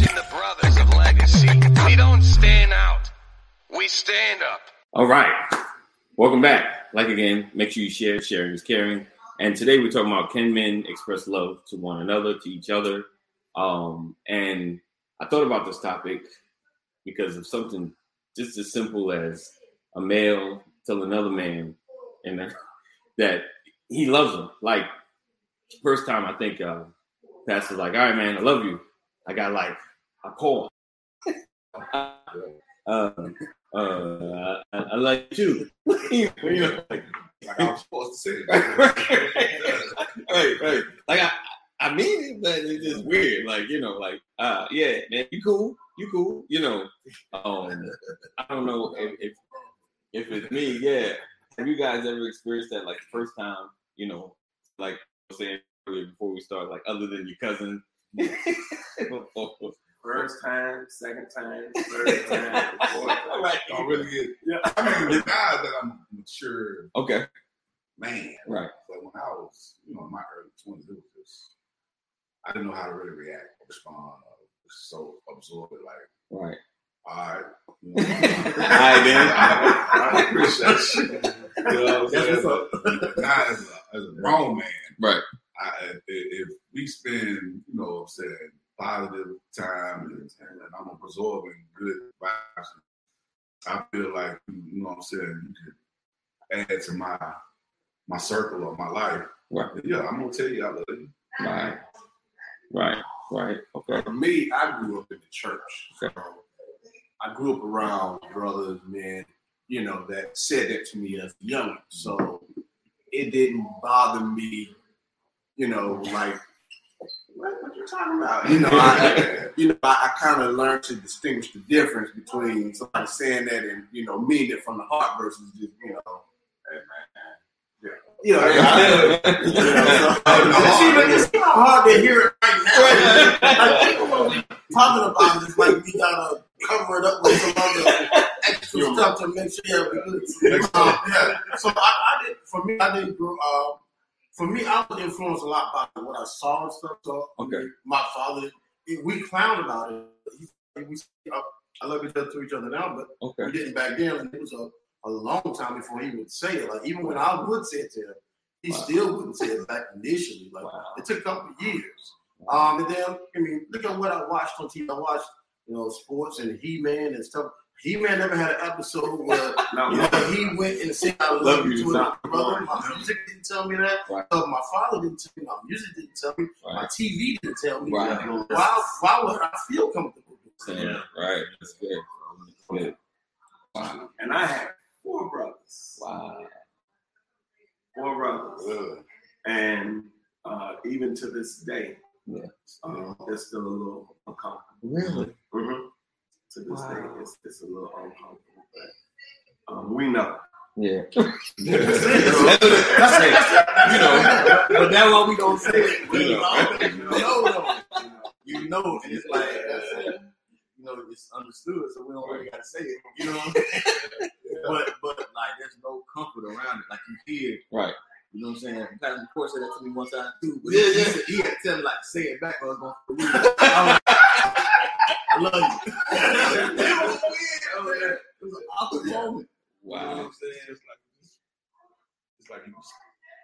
the brothers of legacy. We don't stand out. We stand up. All right. Welcome back. Like again, make sure you share. Sharing is caring. And today we're talking about can men express love to one another, to each other. Um, and I thought about this topic because of something just as simple as a male tell another man and that- that he loves him. Like first time I think uh pastor's like, all right, man, I love you. I got like a call. uh, uh, I, I like you. you know, like, Like I was supposed to say it. right, right. Like I, I mean it, but it's just weird. Like you know, like uh, yeah, man, you cool, you cool. You know, um, I don't know if, if if it's me. Yeah, have you guys ever experienced that? Like first time, you know, like saying before we start, like other than your cousin. First time, second time, third time, fourth time. right. I really get. Yeah. I mean, now that I'm mature, Okay. man. Right. But when I was, you know, in my early twenties, it was just I didn't know how to really react or respond. Or just so absorbed it, like, Right. all right, you know, Alright, then. I, I appreciate you. You know what I'm That's saying? what's But, but now as a, as a grown man, Right. I, if, if we spend, you know, what I'm saying positive time and, and I'm absorbing good vibes, I feel like you know what I'm saying. You could add to my my circle of my life. Right. Yeah, I'm gonna tell you I love you. Right. Right. Right. Okay. For me, I grew up in the church. Okay. So I grew up around brothers, men, you know, that said that to me as young. So it didn't bother me, you know, like what, what you talking about? You know, I, you know, I, I kind of learned to distinguish the difference between somebody saying that and you know, meaning it from the heart versus just you know, hey man, yeah, you know, I- you know, so- see, but it's not hard to hear it right now. Like, people when we talking about this, like we gotta cover it up with some other extra stuff to make sure we good. Um, yeah. So I, I did. For me, I didn't grow. Uh, for me, I was influenced a lot by what I saw and stuff. So Okay. my father, we clown about it. He, we, uh, I love each other to each other now, but Okay. we didn't back then. It was a, a long time before he would say it. Like even when I would say it to him, he Wow. still wouldn't say it back initially. Like Wow. it took a couple of years. Um, and then I mean, look at what I watched on TV. I watched you know sports and He Man and stuff. He Man never had an episode where you know, he went and said I love, you to another brother. My music didn't tell me that. Right. Uh, my father didn't tell me. My music didn't tell me. My TV didn't tell me. Right. Why? Why would I feel comfortable? Yeah. Right. That's good. That's good. Wow. And I had four brothers. Wow. Four brothers. And uh, even to this day, Yeah. uh, it's still a little uncomfortable. Really? Mm-hmm. To this Wow. day, it's, it's a little uncomfortable. But um, we know. Yeah. That's it. You know. but that's why we don't say it. You You know. know, you know, you know, and it's like you know, it's understood, so we don't really gotta say it. You know, what I'm saying? but but like, there's no comfort around it. Like you hear, Right. you know what I'm saying? Pastor McCoy said that to me one time too. But Yeah, he, yeah. He, had to tell me like to say it back. Or I was going to I, was like, I love you. it was weird. man. It was an awkward moment. You know what Wow. I'm saying? It's like it's like you was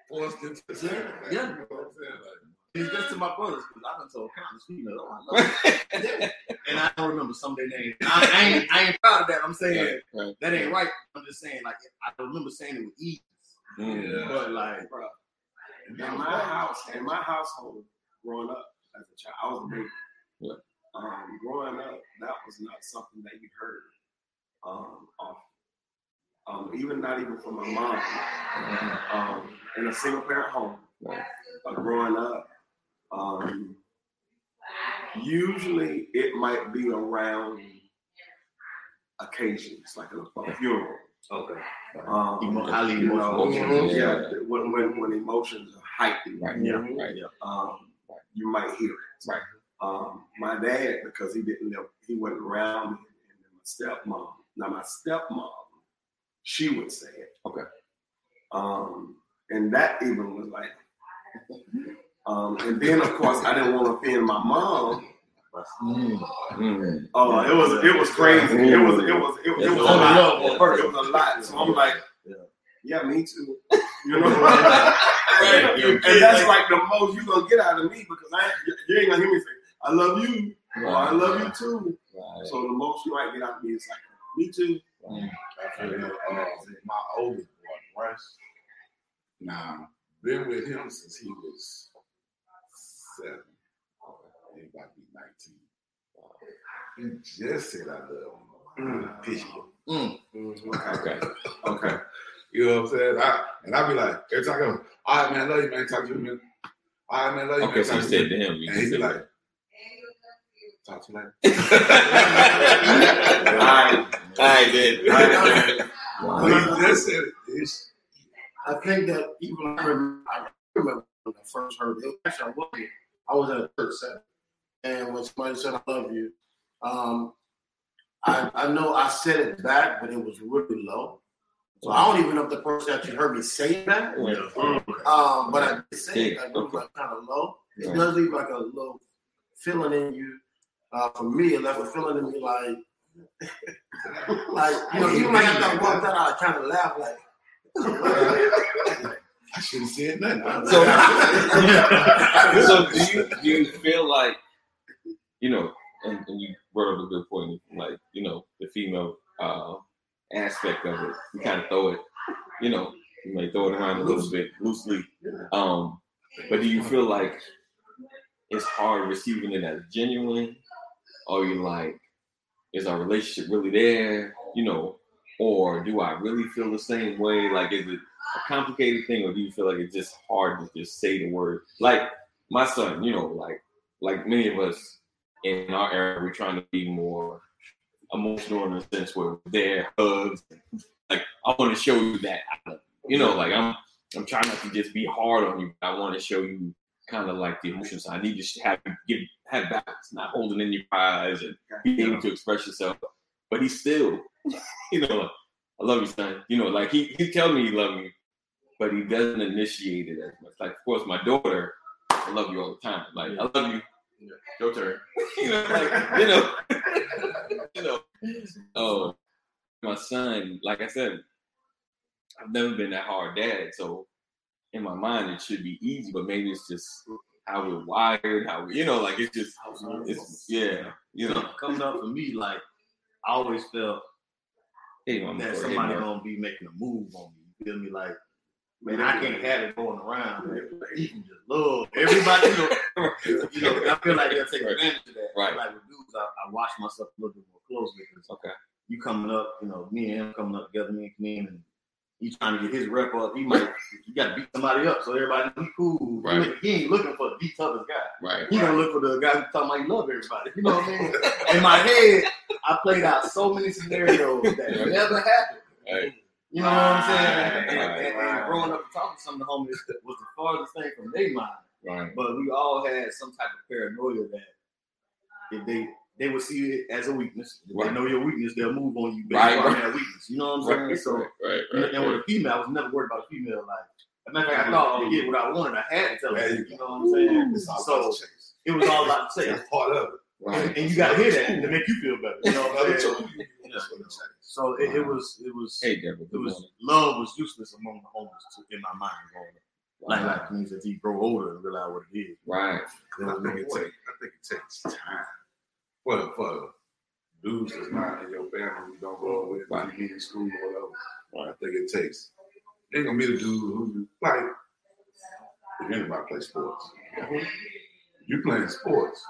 forced into saying it. Like, Yeah. You know what I'm saying? Like, It's just to my brothers because I've been told countless females, oh, I love you. and I don't remember some of their names. I, I ain't, I ain't proud of that. I'm saying Right. Right. that ain't right. I'm just saying like I remember saying it with ease, Mm. but like, bro, in my house, in my household, growing up as a child, I was a baby. Yeah. Um, growing up, that was not something that you heard. Um, often. Um, even not even from my mom. Um, in a single parent home, Right. uh, growing up, um, usually it might be around occasions, like a, a funeral. okay. Um, highly highly emotional. emotional, Yeah, yeah. when, when when emotions are heightened, Right. Yeah. Right. Yeah. um, you might hear it. Right. Um, my dad, because he didn't know, he wasn't around me, and then my stepmom. Now my stepmom, she would say it. Okay. Um, and that even was like, um, and then of course I didn't want to offend my mom, Mm. Oh, it was it was crazy. It was it was it was, it was a lot. It was a lot. So I'm like, yeah, me too. You know, Right. and that's like the most you're gonna get out of me because I you ain't gonna hear me say I love you or I love you too. Right. So the most you might get out of me is like me too. I feel that, uh, my oldest boy, Bryce. Now, been with him since he was seven. He about to be 19. He just said I love him. Fishy. Okay. Okay. You know what I'm saying? I, and I be like, every time I go, all right, man, I love you, man. Talk to you, man. All right, man, I love you, Okay, man. so Talk you to you. said to him, you And he be said like, talk to you later. Alright. All right, then. He just said it. It's, I think that even I remember, I remember when I first heard it. Actually, I wasn't. I was at a church setting, and when somebody said "I love you," um, I I know I said it back, but it was really low. So I don't even know if the person actually heard me say that. back. Um, but I did say it. Like, it was like kind of low. It Right. does leave like a little feeling in you. Uh, for me, it left a feeling in me like, like you know, even like after I walked out, I kind of laughed like. I should have said nothing. So, so do you do you feel like you know, and, and you brought up a good point, like you know, the female uh, aspect of it. You kind of throw it, you know, you may throw it around a little bit loosely. Um, but do you feel like it's hard receiving it as genuine, or you like, is our relationship really there? You know, or do I really feel the same way? Like, is it a complicated thing, or do you feel like it's just hard to just say the word? Like my son, you know, like like many of us in our era, we're trying to be more emotional in a sense where there, hugs. Like I want to show you that, you. you know, like I'm I'm trying not to just be hard on you. I want to show you kind of like the emotions. I need to have give have balance, not holding in your eyes and be able to express yourself. But he still, you know, I love you, son. You know, like he he tells me he loves me, but he doesn't initiate it as much. Like, of course, my daughter, I love you all the time. Like, I love you. Your turn. you know, like you know, you know. Oh, my son. Like I said, I've never been that hard dad, so in my mind it should be easy, but maybe it's just how we're wired, how we, you know, like it's just, it's yeah, you know. coming up for me, like I always felt Hey, mama, that somebody Mark. gonna be making a move on me. You feel me? Like, man, I can't have it going around. Man. You can just love everybody. You know, you know, I feel like they'll take advantage of that. Right. Like with dudes, I, I watch myself a little bit more closely Okay. you coming up, you know, me and him coming up together, me and Kaneem, and he trying to get his rep up. He might, you got to beat somebody up so everybody know he cool. He- Right. He, ain't looking for the toughest guy. Right. He gonna look for the guy who's talking about he love everybody. You know what I mean? In my head, I played out so many scenarios that never happened. Right. You know what I'm saying? And, Right, and- and growing up and talking to some of the homies was the farthest thing from their mind. Right. But we all had some type of paranoia that if they they would see it as a weakness. If Right. they know your weakness, they'll move on you based Right, on right. that weakness. You know what I'm saying? Right. So Right. Right. and, right, and with a female, I was never worried about a female. Like, as a matter of fact, I mm-hmm. thought to get what I wanted. I had to tell her. You, you know what I'm saying? It's all So about the chase. it was all about the That's sex. part of it. right. And, and you got to hear that to make you feel better. You know what I'm saying? That's what it takes. So it, it was, it was, Hey, Deborah. it was morning. love was useless among the homeless too, in my mind. growing up. Like, Wow. like means that you grow older and realize what it is. Right. I think it takes. I think it takes time. For for dudes that's not in your family, you don't grow up with, Right. you meet in school or whatever. I think it takes. Ain't gonna meet a dude who you like. If anybody play sports, you playing sports.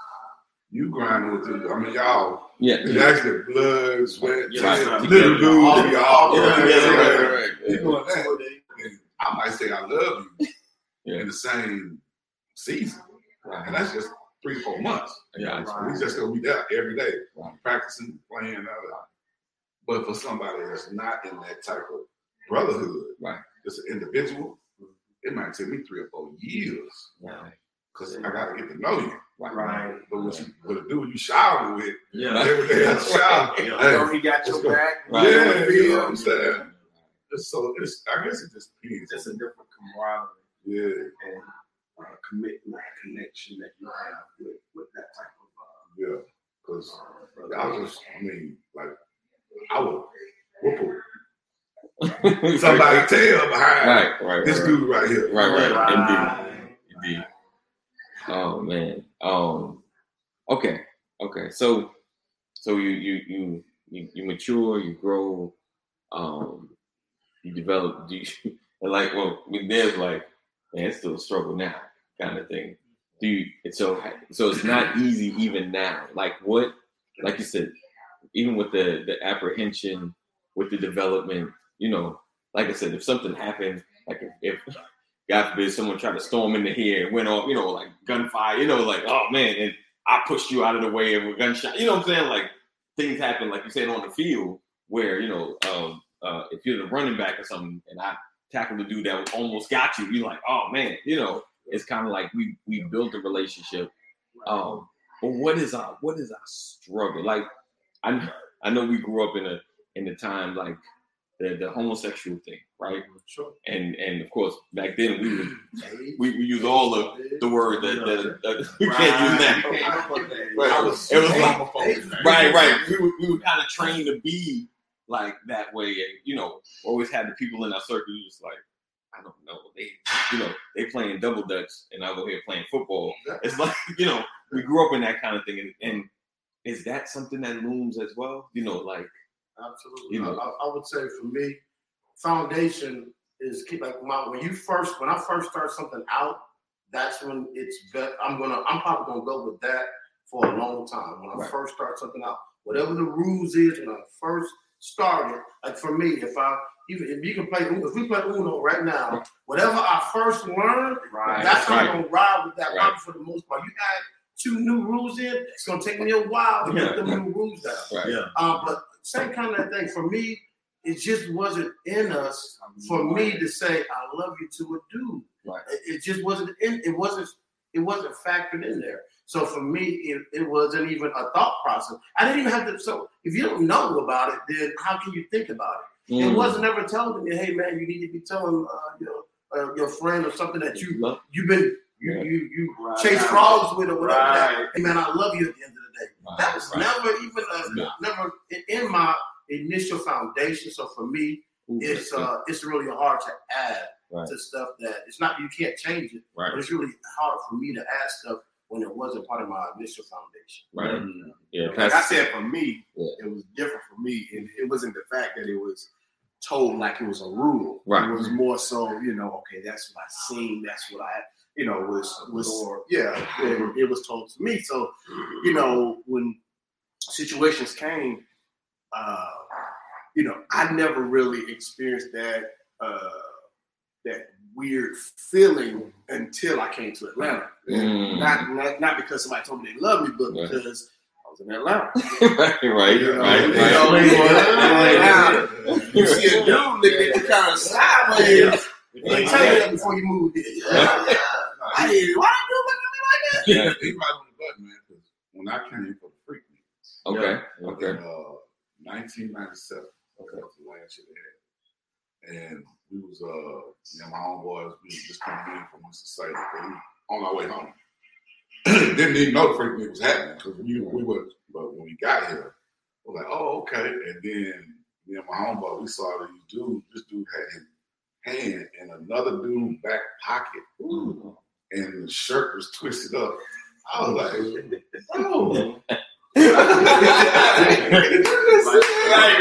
You grinding with the. I mean, y'all. Yeah. It's actually blood, sweat, Yeah, right. little dudes. All- be all yeah, right, yeah, right, right, right. right. Doing that? And I might say I love you Yeah. in the same season, Right. and that's just three, four months. Yeah. So we just gonna be there every day, Right. practicing, playing. Other. But for somebody that's not in that type of brotherhood, Right. just an individual, mm-hmm. it might take me three or four years Right. because I gotta get to know you. Right. But what you, what dude you shower with Yeah. every day the shower, Yeah. Hey, know he got your back. Right. You yeah, you know what I'm saying. It's so it's, I guess it just depends. It's a different camaraderie Yeah, and uh, commitment, connection that you have with, with that type of uh, Yeah, because I was just, I mean, like, I would whoop him. Somebody tail behind Right, right, this right. dude right here. Right, right, Right. indeed, indeed. Oh man. Um. Okay. Okay. So, so you you you you, you mature, you grow, um, you develop. Do you, and like well, I mean, there's like, man, it's still a struggle now, kind of thing. You? And so so it's not easy even now. Like what? Like you said, even with the the apprehension, with the development, you know, like I said, if something happened, like if, if God forbid someone tried to storm into here and went off, you know, like gunfire, you know, like, oh man, and I pushed you out of the way of a gunshot. You know what I'm saying? Like things happen, like you said, on the field where, you know, um, uh, if you're the running back or something and I tackled the dude that almost got you, you're like, oh man, you know, it's kind of like we we built a relationship. Um, but what is our what is our struggle? Like I I know we grew up in a in the time like the, the homosexual thing, right? Sure. And and of course back then we would we, we use all the the word that, that, that we can't use now. Right. Was, It was like- Right, right. We were, we were kind of trained to be like that way, and you know, always had the people in our circle who just like, I don't know, they, you know, they playing double dutch, and I go here playing football. It's like, you know, we grew up in that kind of thing, and, and is that something that looms as well? You know, like, Absolutely. You know. I, I would say for me, foundation is keep like my when you first when I first start something out, that's when it's bet I'm gonna I'm probably gonna go with that for a long time. When I Right. first start something out, whatever the rules is when I first started, like for me, if I even if you can play if we play Uno right now, whatever I first learned, Right. that's how right. I'm gonna ride with that Right. for the most part. You add two new rules in, it's gonna take me a while to get Yeah. them new rules down. right, Yeah. Um, but same kind of thing for me. It just wasn't in us for me to say I love you to a dude. Right. It, it just wasn't in. It wasn't. It wasn't factored in there. So for me, it, it wasn't even a thought process. I didn't even have to. So if you don't know about it, then how can you think about it? It Mm. wasn't ever telling me, hey man, you need to be telling uh, your uh, your friend or something that you Love- you've been you Yeah. you you Right. chase frogs with or whatever. That, Right. hey man, I love you at the end of the day. That was right. never even a, Yeah. never in, in my initial foundation. So for me, Ooh, it's that's uh it's really hard to add Right. to stuff that it's not you can't change it, right, but it's really hard for me to add stuff when it wasn't part of my initial foundation. right, yeah, Like I said, for me, Yeah. it was different for me, and it wasn't the fact that it was told like it was a rule. Right. It was more so, you know, okay, that's what I seen, that's what I, you know, was was yeah, it, it was told to me. So, you know, when situations came, uh, you know, I never really experienced that uh, that weird feeling until I came to Atlanta. Mm. Not, not not because somebody told me they love me, but Right. because I was in Atlanta. right, right, You know, right, you right. know, right. now, you see a dude looking at you kind of sideways. They tell you that before you move here. I did. Why you looking at me like that? Yeah. He right on the button, man. Because when I came for the Freakniks, Okay, in okay, uh, 1997, okay, that was the last year they had, and we was uh, you know, my homeboys, we was just coming in from Mississippi, but on our way home. Didn't even know the Freaknik was happening because we we were, but when we got here, we were like, oh okay, and then me and my homeboy, we saw these dudes. This dude had his hand in another dude's back pocket, and the shirt was twisted up. I was like, oh. right,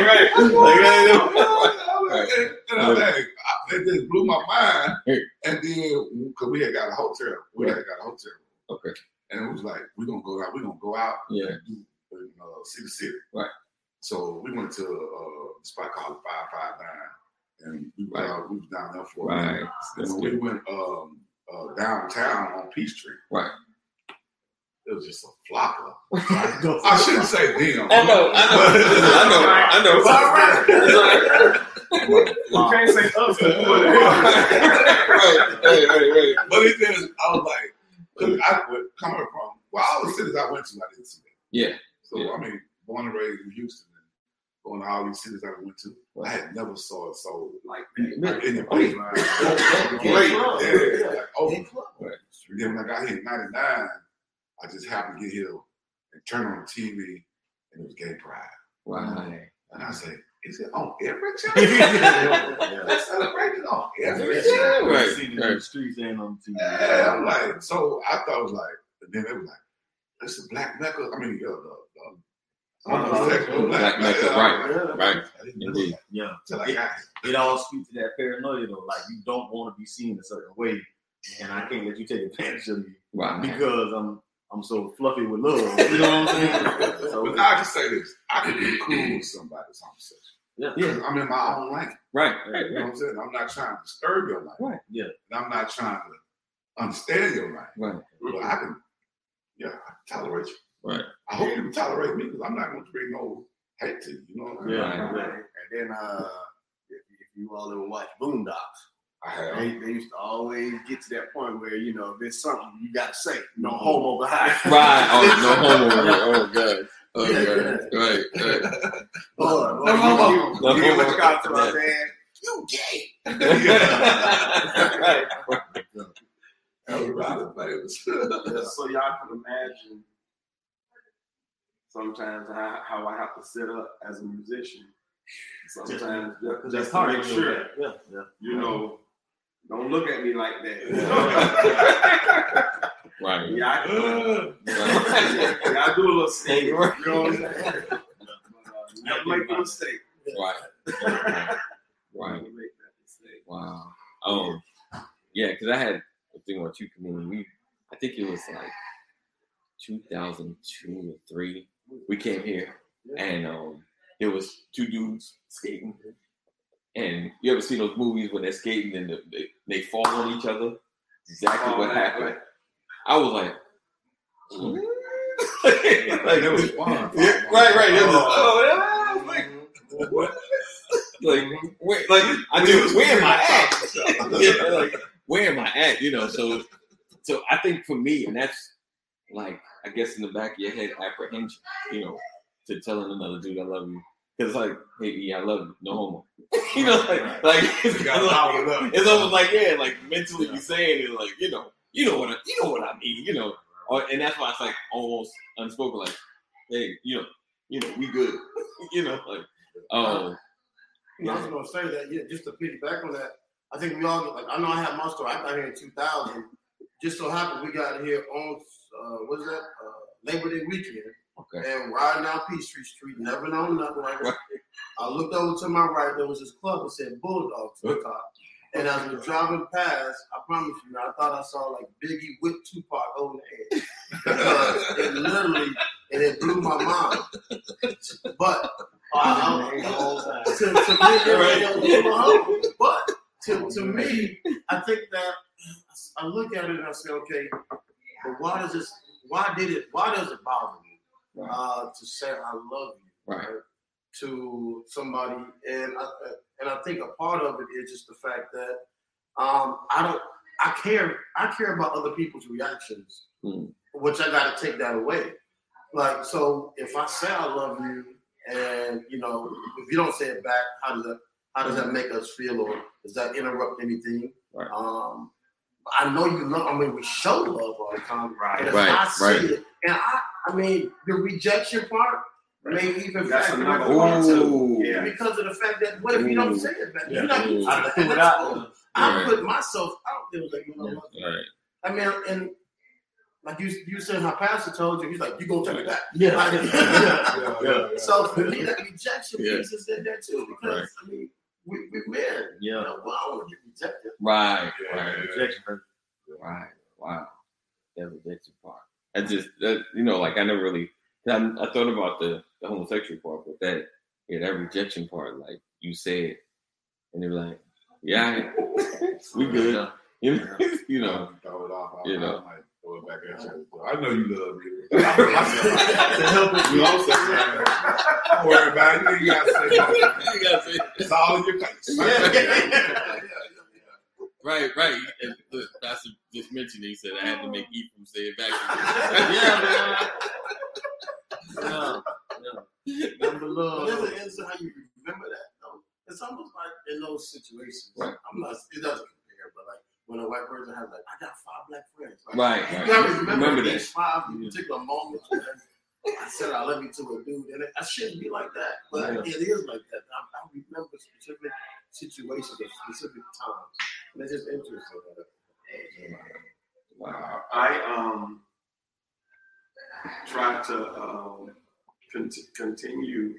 right. Like, I And I was like, it just blew my mind. And then, because we had got a hotel, we had got a hotel, Okay. and it was like, we're gonna go out, we're gonna go out, Yeah. and do in uh, City City. Right. So we went to uh, a spot called Five Five Nine, and we, Right. uh, we was down there for a Right. minute. That's And when we went um, uh, downtown on Peachtree, Right. it was just a flocker. I shouldn't say them. I know, I know, I know, I know. It's all right. You can't say us. right, right, right, right. But it just, I was like, 'cause I was coming from, well, all the cities I went to, I didn't see that. Yeah. So, Yeah. I mean, born and raised in Houston, and going to all these cities I went to, I had never saw it so like, like in the place. Great. Yeah, like, oh. Big. And then when I got here in 99, I just happened to get here and turn on the TV, and it was gay pride. Right. And I say, is it on every channel? Yeah. They celebrate it on every Yeah, channel. right, You see it in the streets and on TV. Yeah, I'm like, so I thought it was like, and then they was like, this is Black Mecca. I mean, uh, the, the, Uh-huh. Black Mecca, right, Yeah. right. I didn't know Indeed. Yeah. till I got it. It all speaks to that paranoia though. Like you don't want to be seen a certain way. And I can't let you take advantage of me Right. because I'm I'm so fluffy with love. You know what I'm saying? So But I'll just say this: I can be cool with somebody's homosexual. yeah. Because I'm in my own lane. Right. Right. You know what I'm saying? I'm not trying to disturb your life. Right. Yeah. And I'm not trying to understand your life. Right. But I can, yeah, I can tolerate you. Right. I hope you can tolerate me because I'm not going to bring no hate to you. You know what I'm saying? Yeah. And then uh, if, if you all ever watch Boondocks, I. they, they used to always get to that point where you know if there's something you got to say, no mm-hmm. homo behind. Right. Oh, no homo. Oh, God. Oh, Yeah, God. Right. Right. Or, or No homo. you- No you get what homo. you got to my dad. You gay. right. That was rather famous. so y'all can imagine sometimes how, how I have to set up as a musician. Sometimes just, just to make sure, Yeah. Yeah. you know, don't look at me like that. Right. yeah, I, can, Right. yeah, I do a little sting. You know what I'm saying? Uh, Never make a mistake. Right. Right. Never make that mistake. Wow. Um. Yeah, because I had a thing about you comedian. We, I think it was like 2002 or three. We came here, and um, there was two dudes skating. And you ever seen those movies when they're skating and they, they fall on each other? Exactly Oh, what happened. right. I was like, like it was fun. Yeah, right, right. It was, oh, oh was like, what? Like, where, like, I do. Where am I at? yeah, like, where am I at? You know, so, so I think for me, and that's like, I guess in the back of your head, apprehension. You know, to telling another dude I love you, because like, hey, yeah, I love you, no homo. you know, like, like it's, like, it it's almost like yeah, like mentally you saying it, like you know, you know what I, you know what I mean, you know, or, and that's why it's like almost unspoken, like, hey, you know, you know, we good, you know, like, oh, I was gonna say that, yeah, just to piggyback on that, I think we all get like I know I had my story. I got here in 2000. Just so happened we got here on uh, what's that? Uh, Labor Day weekend, okay, and riding down Peachtree Street, never known nothing. Like Right. I looked over to my right, there was this club that said Bulldogs on top. And as we were driving past, I promise you, I thought I saw like Biggie with Tupac holding the head. Because it literally, and it blew my mind. But uh, The whole time. to, to me, it was my home. But to, to me, I think that I look at it and I say, okay, but why does this? Why did it? Why does it bother me Right. uh, to say I love you right, to somebody? And I, and I think a part of it is just the fact that um, I don't. I care. I care about other people's reactions, Mm. which I got to take that away. Like so, if I say I love you, and you know, if you don't say it back, how does that? How does that make us feel, or does that interrupt anything? Right. Um, I know you love. I mean, we show love all the time. Right. And if Right, I see right. it, and I, I mean, the rejection part may even That's factor another in part too. Yeah. because of the fact that what if you don't mm. say it back? Yeah. You're not Ooh. Mm. to I put it out I Right. put myself out there. Like, you know, what? right, I mean, and like you, you said, how pastor told you, he's like, you gonna tell me that. Yeah. Like, Yeah, yeah, yeah. So for me, that rejection Yeah. piece is in there too, because Right. I mean, we we men. You Yeah. know, well, I want to get rejected. right, Yeah. right. Rejection. Right. Wow. That rejection part. I just, that, you know, like I never really, I, I thought about the, the homosexual part, but that, yeah, that rejection part, like you said, and they're like, yeah, we good. You know, you know, throw it off. I, You know. I might throw it back at you. Know you love me. To help it. You also, man, don't worry about it. You gotta say nothing. You gotta say- It's all in your face. Right, right. And the pastor just mentioned it. He said I had to make oh. Ephraim say it back. Yeah, man. Yeah. Number love. But there's an instant how you remember that though. It's almost like in those situations. Right. I'm not. It doesn't compare, but like when a white person has like, I got five black friends. Like, Right, You right. gotta remember, Remember these that. five Yeah. particular moments. man. I said I love you to a dude, and I shouldn't be like that, but it is like that. I, I remember specific situations at specific times, and it's just interesting. Wow. I um try to um cont- continue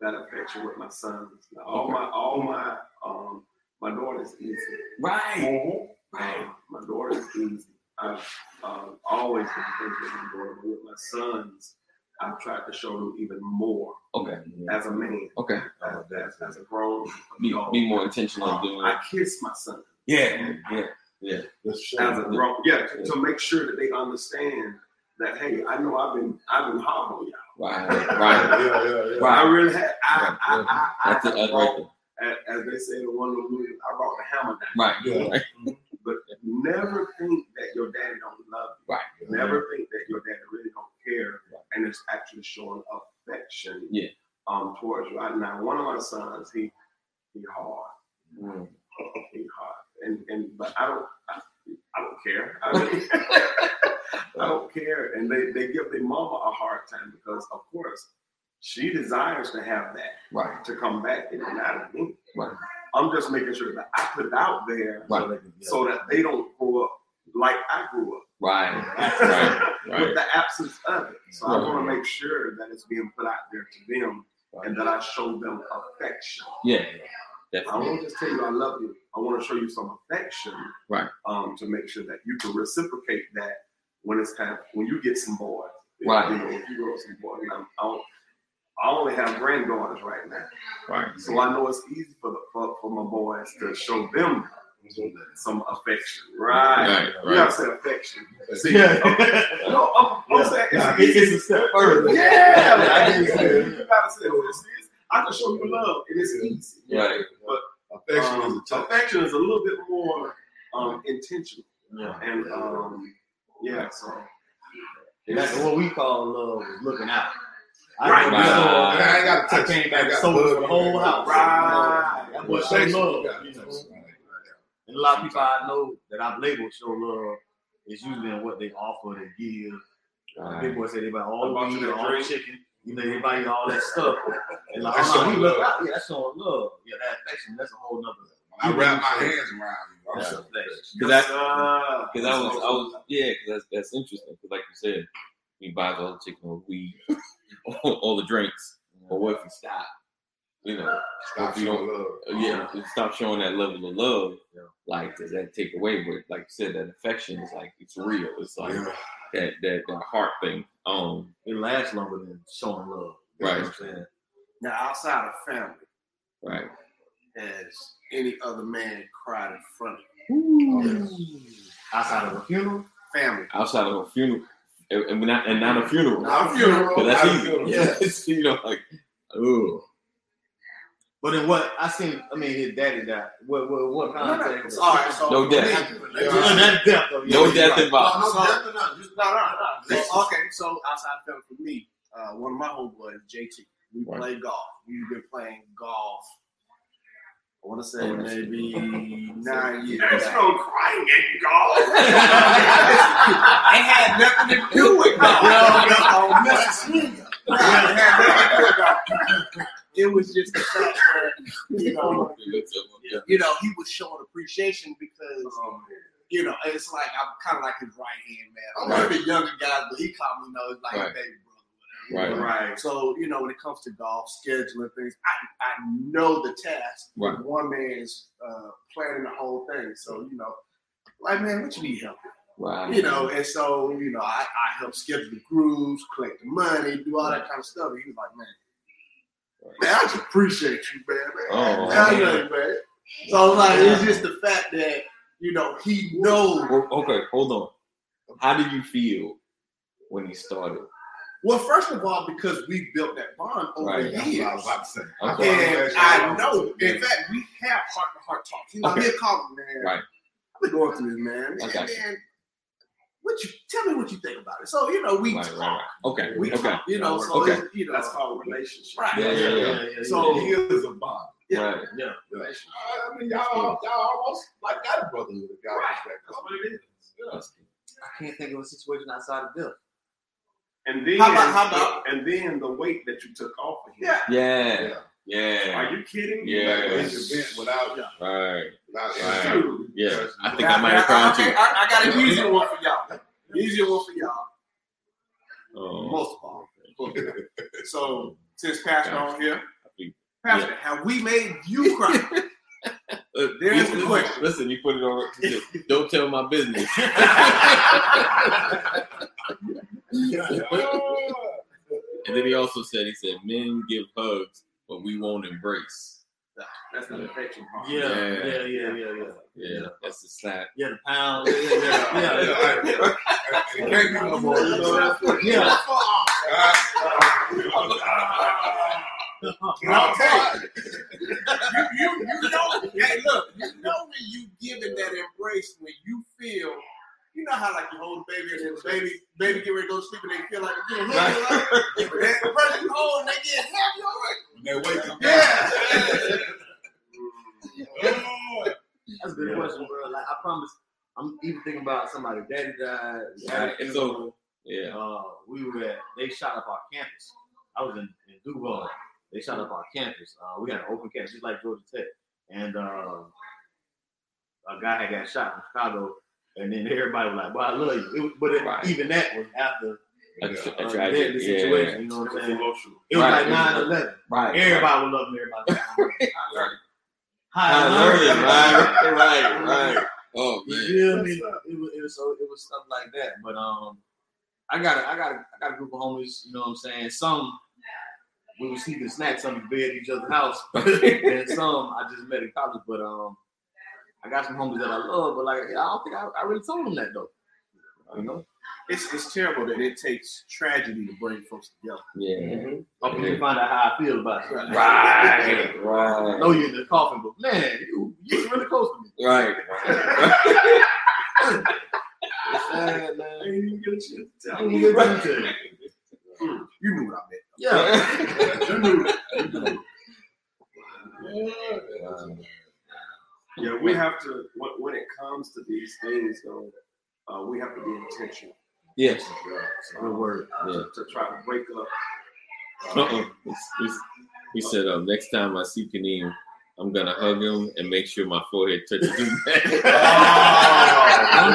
that affection with my sons. Now, all my all my um my daughter's easy. Right. Right. My daughter's easy. I've um, always been friends with my daughter, but with my sons, I've tried to show them even more Okay. as a man, Okay. as, as, as a grown Be, adult. be more intentional Um, doing I kiss my son Yeah. Yeah. Let's as a grown, yeah, to, to make sure that they understand that hey, I know I've been I've been hard on y'all. Right. Right. yeah, yeah. Right. I really had. I, Right, I, yeah. I, I, That's it. have That's brought- right. as, as they say in one of the I brought the hammer down. Right. Yeah. Right. But never think that your daddy don't love you. Right. Never think that your daddy really don't care, and it's actually showing affection. Yeah. Um, towards you. I, now, one of my sons, he he hard. Mm. He hard, and and but I don't. I, I don't care. I, really, I don't care, and they they give their mama a hard time because, of course, she desires to have that Right. to come back. Don't matter me. Right. I'm just making sure that I put it out there Right. so that they don't grow up like I grew up Right. Right. with the absence of it. So I want to make sure that it's being put out there to them and that I show them affection. Yeah. I Definitely. won't just tell you I love you. I want to show you some affection, Right. Um, to make sure that you can reciprocate that when it's time when you get some boys. Right. You know, if you grow some boys, I'm, I, I only have granddaughters right now, Right. so I know it's easy for the for, for my boys to show them some affection. Right. Right. You gotta say affection. See, Yeah. okay. no, I'm, I'm Yeah. saying Yeah, it's it gets a step further. Yeah, like, I I can can you gotta say this is I can show you love, and it's easy. Right. But affection Um, is a affection is a little bit more um, intentional, Yeah. and um, yeah, so That's what we call love is looking out. I Right. Right. before, And I got to I touch. came I back got sold blood for the whole house. Right. That boy show Affection, love. You know. Touch. And a lot of people I know that I've labeled show love is usually in what they offer, they give. Uh, Big boy said they buy all the About you weed, all the chicken. You know, they buy all that stuff. And like, That's no, showing we love. out. Yeah, that's showing love. Yeah, that affection, that's a whole nother. I wrap my hands around you. I'm That's so affection. Because that, Uh, because I was, I was, yeah, because that's that's interesting. Because like you said, he buys all the chicken or weed, all the drinks. But what if he stop? You know, Stop if you don't, love. yeah, stop showing that level of love. Yeah. Like, does that take away? But like you said, that affection is like it's real. It's like Yeah. that that that heart thing. Um, It lasts longer than showing love. Right. I'm saying? Now, outside of family, right. has any other man cried in front of you? Outside of a funeral, Family. Outside of a funeral, and, and not and not a funeral. Not a funeral. That's easy. Yeah. You know, like, ooh. But in what I seen, I mean, his daddy died. What what what No, no, context? all right. So No death. Yeah, that death, though, yeah, No death right. involved. No, So- death or not. Just, no, no, no. So, okay, so outside family for me, uh, one of my homeboys, JT, we Right. play golf. We've been playing golf. I want to say Oh, maybe nine years. There's back. no crying in golf. it had nothing to do with golf. no, no, Mississippi. It had nothing to do with golf. It was just the fact that you know, you know, he was showing appreciation because you know, it's like I'm kind of like his right hand man. I'm one of the younger guys, but he called me, you know, like Right. a baby brother. Whatever. Right. right. So you know, when it comes to golf scheduling things, I I know the task. Right. One man's uh, planning the whole thing. So you know, like man, what you need help? with? Right. You know, and so you know, I, I help schedule the grooves, collect the money, do all that kind of stuff. And he was like, man, man, I just appreciate you, man. man. Oh, I man. man. So like, it's just the fact that you know he knows. Okay, hold on. How did you feel when he started? Well, first of all, because we built that bond over Right. That's years. what I was about to say. Okay. And I know, in fact, we have heart to heart talks. You know, Okay. he'll call me, man. Right. I've been going through this, man. And you. Man, what you tell me what you think about it. So, you know, we Right, talk. right, right. Okay, We okay. talk, you know, so Okay. you know, That's called relationship. right. Yeah, yeah, yeah. So- So here's a bond. Yeah. Right. yeah. I mean, y'all, y'all almost like got a brotherhood. Y'all Right. respect. That's what it is. Yeah. I can't think of a situation outside of death. And then, How about- how about- and then the weight that you took off of him. Yeah. Yeah, Yeah. yeah, Are you kidding? Yeah. Like, it's event without, right, without Right. yeah. I think Now, I might have now, crowned you. I, I got an easier one for y'all. Easier one for y'all. Oh, Most of all. So since Pastor on here, think- Pastor, have we made you cry? There's the question. Listen, you put it on. Don't tell my business. And then he also said, he said, men give hugs, but we won't embrace. That's the affection part. Yeah, Yeah. yeah, yeah, yeah, yeah. Yeah, that's the slap. Yeah, the pound. Yeah, yeah, yeah. Yeah, yeah. yeah. It can't be no more. You know? Yeah. I'll tell you. you, you, you know, hey, look, you know when you giving that embrace when you feel, you know how like you hold a baby and the baby, baby get ready to go to sleep and they feel like they're getting heavy, right? Person you hold and they get heavy, all right? When they wake up. Yeah. That's a good question, bro. Like I promise, I'm even thinking about somebody. Daddy died. Right, it's over. Yeah. Uh, we were at. They shot up our campus. I was in, in Duval. They shot up our campus. Uh, we had an open campus, just like Georgia Tech, and uh, a guy had got shot in Chicago. And then everybody was like, "Well, I love you." It but it, Right. even that was after A, uh, a the tragic. Yeah. situation. You know what I'm saying? It was Right. like 9/11. Right. Everybody was loving everybody. Right. High learned it. Right. Right. Right. Oh You man. feel me? It was, it was so it was stuff like that. But um, I got a, I got a, I got a group of homies. You know what I'm saying? Some we were sleeping snacks under the bed at each other's house, and some I just met in college. But um, I got some homies that I love. But like, I don't think I, I really told them that though. You know? It's, it's terrible that it takes tragedy to bring folks together. Yeah. Mm-hmm. Hopefully, you find out how I feel about it. Right. I Right. know you're in the coffin, but man, you you really close to me. Right. It's sad, man. I didn't even get a chance to I tell didn't you. even get to you. You knew what I meant. Yeah. You knew it. You knew it. Yeah, we have to when, when it comes to these things, though, uh, we have to be intentional. Yes. Yeah, so, Good word. Yeah. to, to try to break up. Uh-uh. It's- it's- He said, um, next time I see Kaneem, I'm gonna hug him and make sure my forehead touches his neck. Don't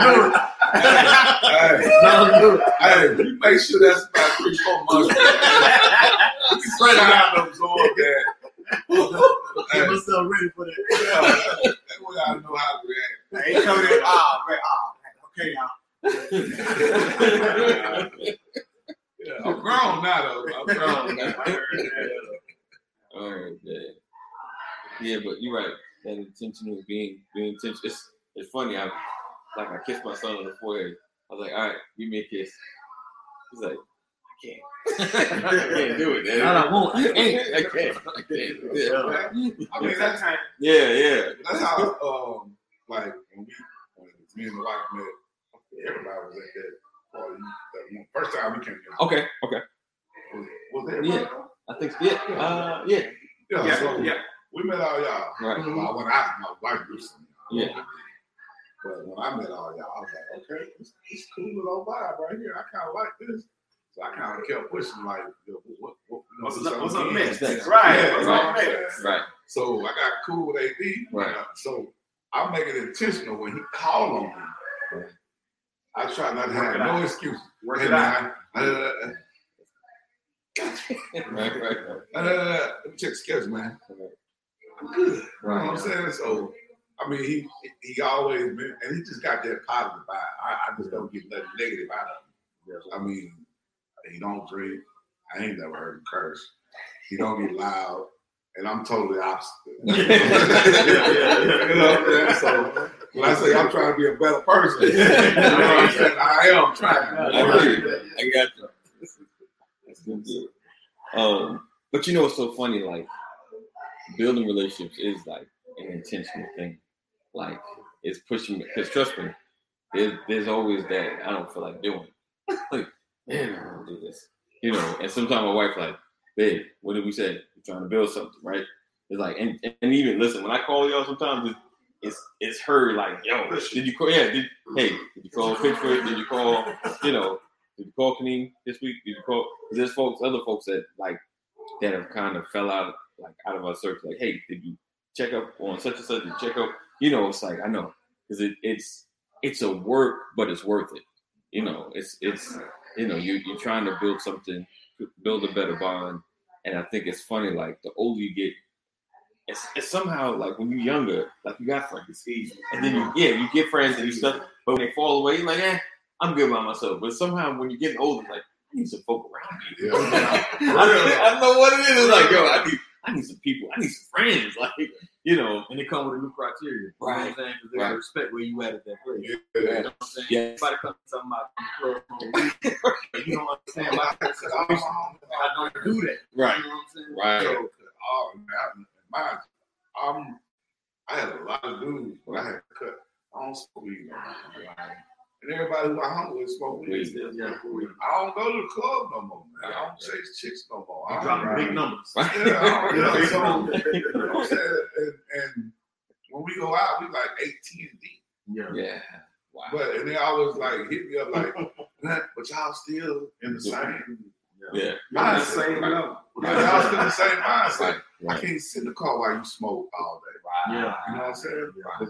do it. Hey, Don't do it. hey, you make sure that's about three, four months. You spread out and absorb that. Get Hey, myself ready for that. yeah, that way I know how to react. I ain't coming in. Ah, man. Ah, okay, y'all. Yeah, I'm grown now, though. I'm grown now. oh man. Yeah, but you're right. That intention intentional being being intentional. It's it's funny. I like I kissed my son on the forehead. I was like, all right, give me a kiss. He's like, I can't. I can't do it. man. Not I won't. I can't. I can't. I can't. Yeah, I mean, that's, yeah. yeah. that's how, um, like, when we, when me and the wife met, everybody was at that party. That one- first time we came here. Okay. Okay. Was, was there? Yeah. I think yeah. Uh, yeah. Yeah, Yeah, so yeah. we met all y'all. Right. Well, when I, my wife knew some. Yeah. But when I met all y'all, I was like, okay, it's, it's cool little vibe right here. I kind of like this. So I kind of kept pushing, like, yo, what, what, you know, What's up? What's up thing. next? Right. Yeah, What's right. up next? Right. So I got cool with AD. Right. Uh, So I make it intentional when he called on me. I try not to Work have no out. excuse. Work Hey, it out. man, uh, Right. Right. Right. uh, uh, let me check the schedule, man. I'm good. You know what I'm saying? So, I mean, he he always been, and he just got that positive vibe. I, I just don't get nothing negative out of him. Yeah. I mean, he don't drink. I ain't never heard him curse. He don't get loud, and I'm totally opposite. Yeah, yeah, yeah. You know what I'm? So when I say I'm trying to be a better person, you know what I'm saying? I am trying. I got you. I got you. That's good. deal. Um, but you know what's so funny? Like building relationships is like an intentional thing. Like it's pushing because trust me, there's there's always that I don't feel like doing. like man, I don't do this. You know, and sometimes my wife like, babe, what did we say? We're trying to build something, right? It's like, and, and even listen, when I call y'all, sometimes it's it's, it's her like, yo, did you call? Yeah, did, hey, did you call Pittsburgh? Did you call? You know, Did you call Kaneem this week? Did you call? there's folks, other folks that like that have kind of fell out like out of our circle. Like, hey, did you check up on such and such? Check up? You know, it's like I know because it, it's it's a work, but it's worth it. You know, it's it's you know you you're trying to build something, build a better bond, and I think it's funny. Like the older you get, it's, it's somehow like when you're younger, like you got friends, it's easy, and then you yeah you get friends and you stuff, but when they fall away, you're like eh, I'm good by myself. But somehow when you're getting older, like I need some folk around me. Yeah. I, don't, I don't know what it is. It's like yo, I need I need some people, I need some friends, like you know. And they come with a new criteria. You know what I'm Right. saying? Because they Right. respect where you at at that place. Yeah. You know what I'm saying? Yeah. Everybody comes to something about the club for a week. You don't understand why. I don't do that. Right. You know what I'm saying? Right. So, oh man, I, my, um, I had a lot of dudes, but I had to cut. I don't smoke weed. And everybody who I hung with smoke weed. Weed. Yeah. I don't go to the club no more, man. I don't chase chicks no more. I You don't dropping big numbers. Yeah, I don't- so, you know what I'm saying? And, and when we go out, we like 18 deep. Yeah. Yeah. Wow. But and they always like hit me up like, but y'all still in the same. yeah. Not the Mindset. same Right. level. Yeah, y'all still in the same mindset. Right. I can't sit in the car while you smoke all day. Right. Yeah. You know what I'm saying? Right.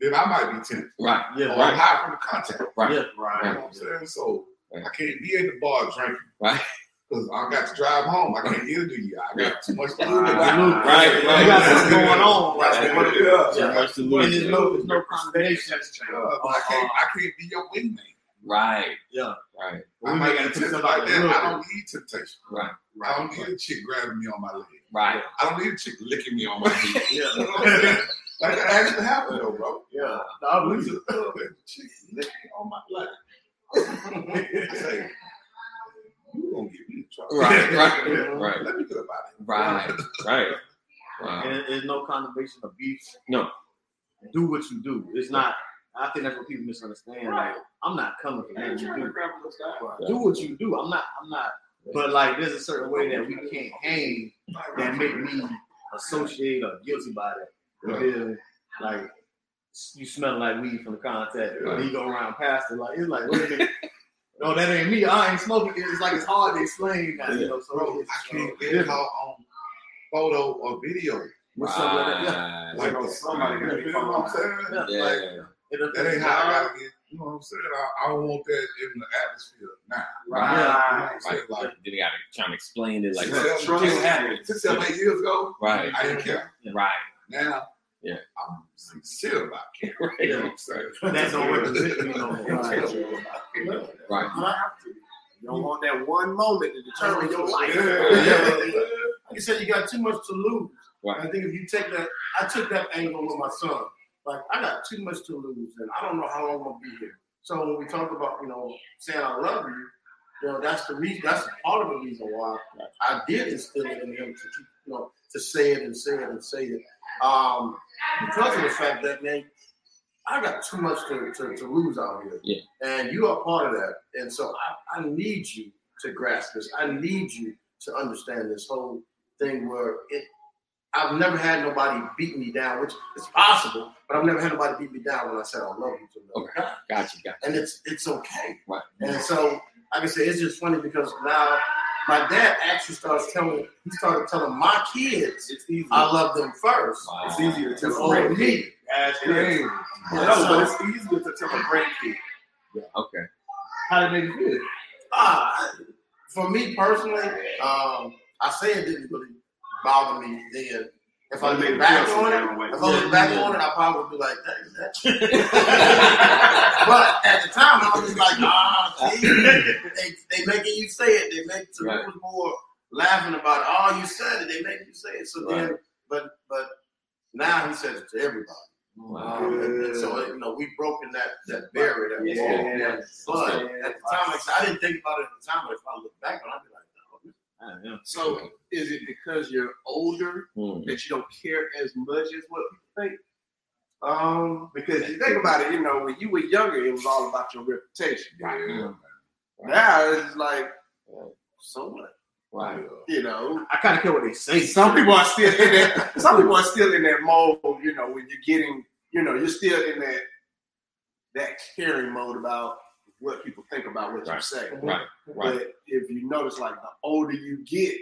'Cause Then I might be tempted. Right. Yeah. Or I'm Right. high from the contact. Right. Yeah. You know what I'm saying? So Right. I can't be in the bar drinking. Right. Because I got to drive home. I can't interview you. I got too much to do. Right. Right. Right. You got something Yeah. going on. Right. Right. Yeah. So much to And lose. there's no, there's no condemnation. Uh, but I can't. I can't be your wingman. Right. Yeah. Right. I We might may gotta get tempted like that. little I don't need temptation. Right. I don't need a chick grabbing me on my leg. Right. I don't need a chick licking me on my feet. Yeah. You know what I'm? Like that actually happened though, bro. Yeah. No, I We believe it. at the club and the chick licked me on my leg. I say, you gonna get me in trouble. Right. Right. Right. Let me get up out of. Right. Right. Wow. And there's no condemnation of beef. No. Do what you do. It's not. I think that's what people misunderstand. Like, I'm not coming for what you do. Do what you do. I'm not. I'm not. But like, there's a certain way that we can't hang that make me associate or guilty by that. Right. Because, like, you smell like weed from the contact. And you go around past it. Like, it's like, wait a minute. No, that ain't me. I ain't smoking. It's like it's hard to explain that, you know. So Bro, I can't uh, get caught on photo or video. with something like that. Yeah. Right. Like know, somebody gotta you know what I'm saying? Yeah. Yeah. Like, it That ain't how I gotta get. You know what I'm saying? I, I don't want that in the atmosphere now. Right. You know what I'm Right. saying? Like Then you gotta try to explain it like six, seven, Still six, happening. six, seven, eight years ago, Right. I didn't care. Right. Now, Yeah. I'm sincere about caring. Right. You know what I'm saying? That don't represent me no more. Right. You have to. You don't want that one moment to determine your life. Yeah. Like I said, you got too much to lose. Right. I think if you take that, I took that angle with my son. Like I got too much to lose, and I don't know how long I'm gonna be here. So when we talk about, you know, saying I love you, you know, that's the reason. That's part of the reason why I did instill it in him to you know, to say it and say it and say it. Um, because of the fact that man, I got too much to, to, to lose out here. Yeah. And you are part of that. And so I, I need you to grasp this. I need you to understand this whole thing where it I've never had nobody beat me down, which is possible, but I've never had nobody beat me down when I said I love you to another Okay. guy. Gotcha. Gotcha. And it's it's okay. Right. And so, like I say it's just funny because now my dad actually starts telling he started telling my kids. I love them first. Wow. It's easier to tell grandkid. me. That's It crazy. No, but it's easier to tell a grandkid. Okay. How did it make you feel? Ah, for me personally, um, I say it didn't really bother me then. If I made look back on it, if I look back on it, I probably would be like, "Dang, that." but at the time, I was just like, "Ah, see, they they making you say it. They make so Right. more laughing about it. Oh, you said it. They make you say it. So then, but but now he says it to everybody. Wow. Um, and, and so you know, we've broken that that barrier that Yeah. there. Yeah. But at the time, like I didn't think about it at the time. But if I look back on it, I'd be like, "No, Ah, yeah. So is it because you're older Hmm. that you don't care as much as what people think? Um, Because you think about it, you know, when you were younger, it was all about your reputation. Yeah. Now it's like, so what? Right. you know, I kind of care what they say. some people are still in that. Some people are still in that mode. You know, when you're getting, you know, you're still in that that caring mode about what people think about what you say. Right. Right. But if you notice, like the older you get,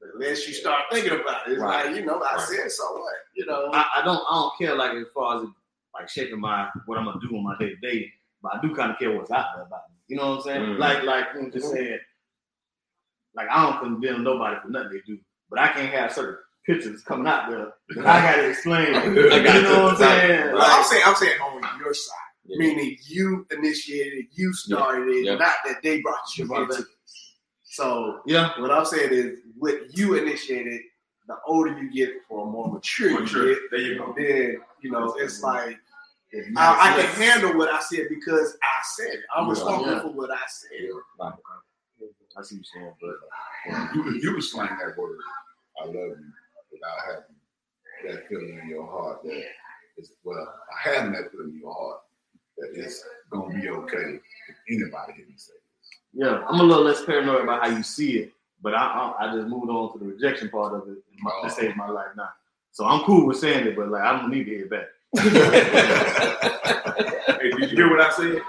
the less you start thinking about it. It's Right. like you know, I Right. said so what, you know. I, I don't I don't care like as far as it, like shaping my what I'm gonna do on my day to day, but I do kind of care what's out there about me. You know what I'm saying? Mhm. Like like you just said, like I don't condemn nobody for nothing they do, but I can't have certain pictures coming out there that I gotta explain. I you got know what I'm saying? Well, I'm saying I'm saying on your side, Yeah. meaning you initiated it, you started it, Yeah. not that they brought you Brought into it. So Yeah, what I'm saying is, what you initiated, the older you get, or more mature you Mature. get, There you go. then you know it's like I, I can handle what I said because I said it. I'm Yeah. responsible Yeah. for what I said. Right. I see what you're saying, but um, You can you can slang that word, I love you, without having that feeling in your heart that is well, I have that feeling in your heart that it's gonna be okay if anybody hear me say this. yeah, I'm a little less paranoid about how you see it, but I I, I just moved on to the rejection part of it in my, this oh. stage of my life now. So I'm cool with saying it, but like I don't need to hear it back. Hey, did you hear what I said?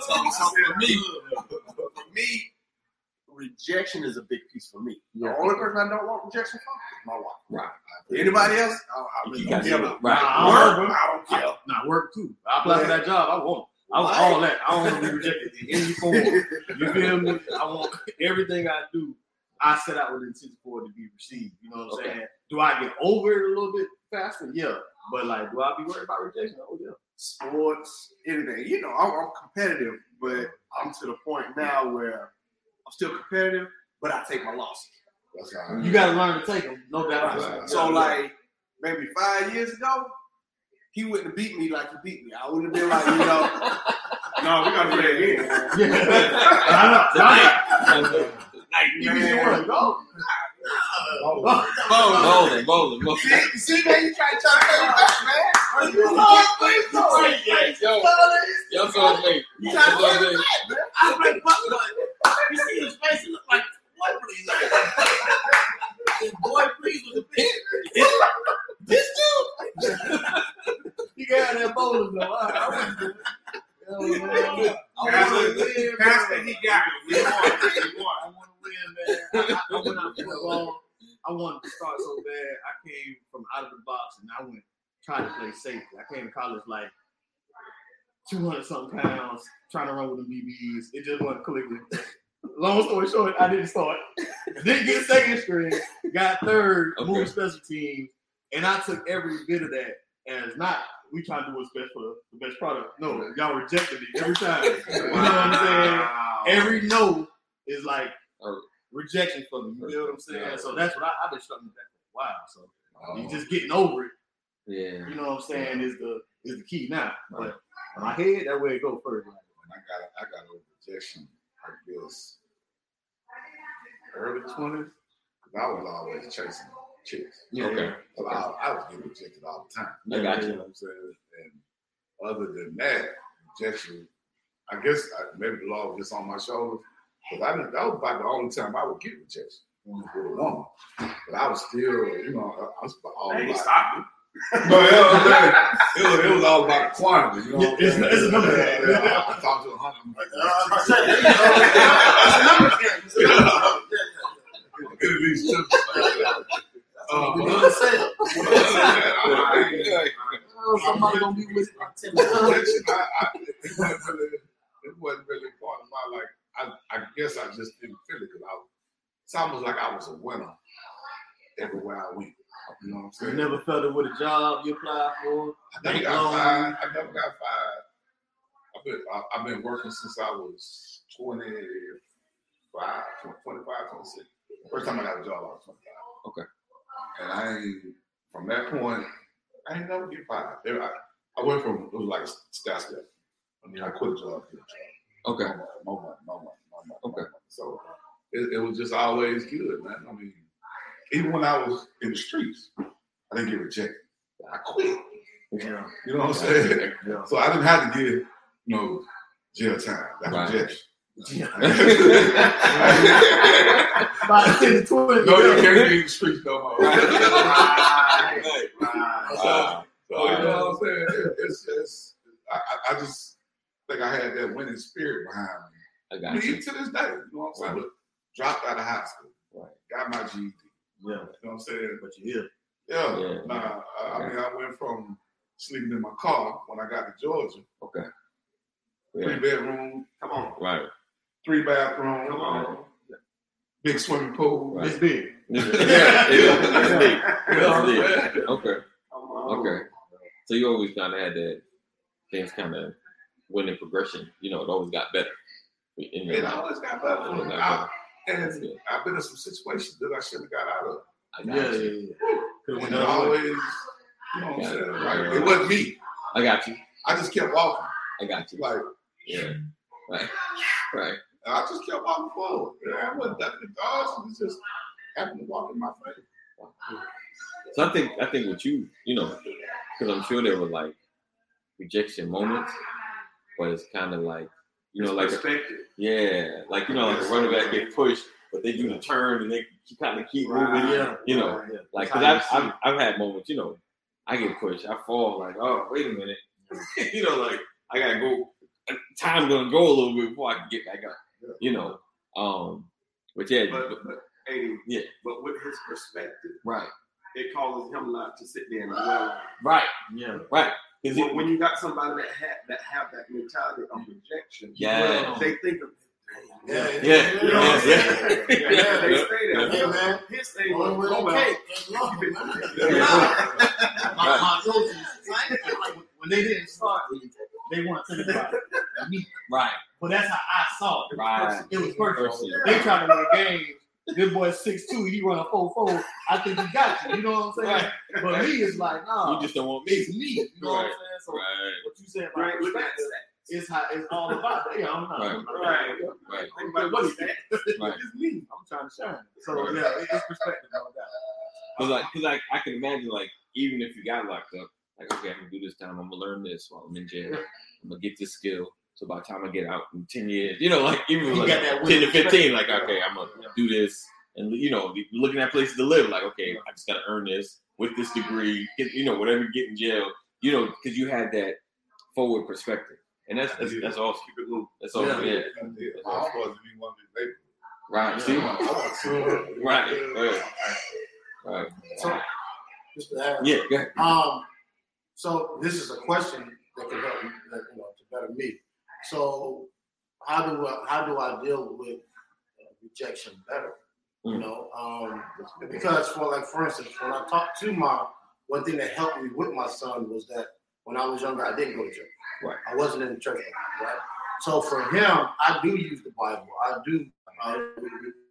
So, so for me, for me, rejection is a big piece for me. The only person I don't want rejection from is my wife. Right. Anybody else? I, I really don't care about. Right. Nah, Work, I don't, I don't care. Nah, work too. I apply for that job. I want. I want all that. I don't want to be rejected in any form. You feel me? I want everything I do. I set out with the intention for it to be received. You know what I'm Okay. saying? Do I get over it a little bit faster? Yeah. But like, do I be worried about rejection? Oh yeah. sports, anything. You know, I'm, I'm competitive, but I'm to the point now where I'm still competitive, but I take my losses. That's how You got to learn to take them. No doubt. about it. So, like, maybe five years ago, he wouldn't have beat me like he beat me. I would have been like, you know, No, we gotta do that again. Yeah. I know. I know. Like, You can work. Go. Bowling, bowling, bowling. see, see, man, you try to try to play back, man. You Yo, yo, so me. You try to play Yo, so me. back, man. I like Bucky like, you see his face, he look like boy please. This boy please with the bitch. This dude. You got that bowling though. All right, I want to do it. Yo, man. I Pass want it. to win, Pass bro. it, he got it. We won. We won. I want to win, man. I, I went out football. I wanted to start so bad. I came from out of the box and I went trying to play safety. I came to college like 200 something pounds, trying to run with the BBs. It just wasn't clicking. Long story short, I didn't start. Didn't get second string. Got third, Okay. moved special teams, and I took every bit of that as not we trying to do what's best for the, best product. No, y'all rejected me every time. You know what I'm saying? Every no is like. Rejection for me. You know what I'm saying? Yeah. So that's what I, I've been struggling with that for a while. So Oh. you just getting over it. Yeah. You know what I'm saying? Is the is the key now. But in my head, that way it go first. When I got I got over rejection, I guess early twenties, because I was always chasing chicks. Okay. So I, I was getting rejected all the time. I got You you. know what I'm saying? And other than that, rejection, I guess I, maybe the law was just on my shoulders. Because I didn't, that was about the only time I would get rejection with a woman. But I was still, you know, I, I was all Hey, about stop it. No, you know what I'm saying? it, was, it was all about the quantity. You know what I'm It's- it's a number Yeah, game. yeah, I, I talked to a hundred. I'm like, Look at these chips. Uh, We but- need to say it. Oh, somebody gonna be with Rejection, I, I, it, wasn't really, it wasn't really part of my like. I, guess I just didn't feel it because I. was- It's almost like I was a winner everywhere I went. You know what I'm saying? You never felt it with a job you applied for. I never got fired. I never got fired. I've been, I, I've been working since I was 25, 25, 26. First time I got a job, I was 25. Okay. And I ain't, from that point, I ain't never get fired. I, I went from, it was like a stat step. I mean, I quit a job, quit a job. Okay. No money, no money, no money. Okay. So it, it was just always good, man. I mean, even when I was in the streets, I didn't get rejected. I quit. Yeah. You know what I'm saying? Yeah. So I didn't have to get, you know, jail time. That's Right. rejection. About 10 to 20. no, you can't be in the streets no more. Right, right. Wow. So you know what I'm saying? It, it's just I, I, I just think I had that winning spirit behind me. I I got mean, you. to this day, you know what I'm saying? Look, dropped out of high school, Right. got my GED. Yeah, You know what I'm saying? but you here. Yeah. Yeah. Nah, I, I mean, I went from sleeping in my car when I got to Georgia, Okay. three bedroom, Come on. Right. three bathroom, Come on. big swimming pool. Right. It's big. yeah. yeah. You know what I'm Yeah. Okay. Okay. So you always kind of had that things kind of went in progression. You know, it always got better. In your It always got better. It always I, and Yeah. I've been in some situations that I shouldn't have got out of. I Yeah, got yeah, you. yeah. Could've And it the other way. always, you know what I'm Yeah. saying? Like, it wasn't me. I got you. I just kept walking. I got you. Like, Yeah. Right. Right. and I just kept walking forward. Yeah, I wasn't nothing to us. It just happened to walk in my face. So I think I think with you, you know, because I'm sure there were like rejection moments, but it's kind of like you know, like a, yeah, like you know, like a running back get pushed, but they do the turn and they kind of keep Right. moving. Yeah, You know, yeah. Like, cause I've, I've I've had moments, you know, I get pushed, I fall, like, oh, wait a minute, you know, like I gotta go. Time's gonna go a little bit before I can get back up, you know. Um, but yeah, But, but hey, Yeah. But with his perspective, right, it causes him not to sit there and dwell. right, Yeah. right. Cause When, it, when you got somebody that had that have that mentality of rejection, Yeah. they think of Yeah, Yeah, You know what I'm yeah, yeah. Yeah, Yeah. they stay there. Yeah, man. His thing was with go that out. cake. That's love, man. My, my go-to, like, when they didn't start, they weren't thinking about me. right, But that's how I saw it. right. It was perfect. Personally. They trying to win games. This boy's 6'2", he run a 4'4". I think he got you. You know what I'm saying? But me, it's like, nah, You just don't want me. it's me. me. You know what I'm saying? So Right, what you said You about ain't looking at perspective that. is how it's all about. that. Yeah, I'm not. Right. I'm not- Right. right, Think about what's that? right. It's me. I'm trying to shine. So Right. yeah, it's perspective no doubt. Cause like, cause like, I can imagine like, even if you got locked up, like, okay, I'm gonna do this time. I'm gonna learn this while I'm in jail. I'm gonna get this skill. So by the time I get out in ten years, you know, like even You like got that ten to fifteen, like okay, I'm gonna do this, and you know, looking at places to live. Like okay, I just gotta earn this with this degree. Get, you know, whatever you get in jail, you know, because you had that forward perspective, and that's that's, that's awesome. Keep it moving. That's awesome. Yeah. Yeah, I was supposed to be one of these labels. right. See, right, right, right. So, just to add, Yeah, go ahead. Um, so this is a question that can help me, that, you know, to better me. So, how do I, how do I deal with uh, rejection better? You Mm. know, um, because for like for instance, when I talked to my one thing that helped me with my son was that when I was younger, I didn't go to church. Right. I wasn't in the church, right? So for him, I do use the Bible. I do uh,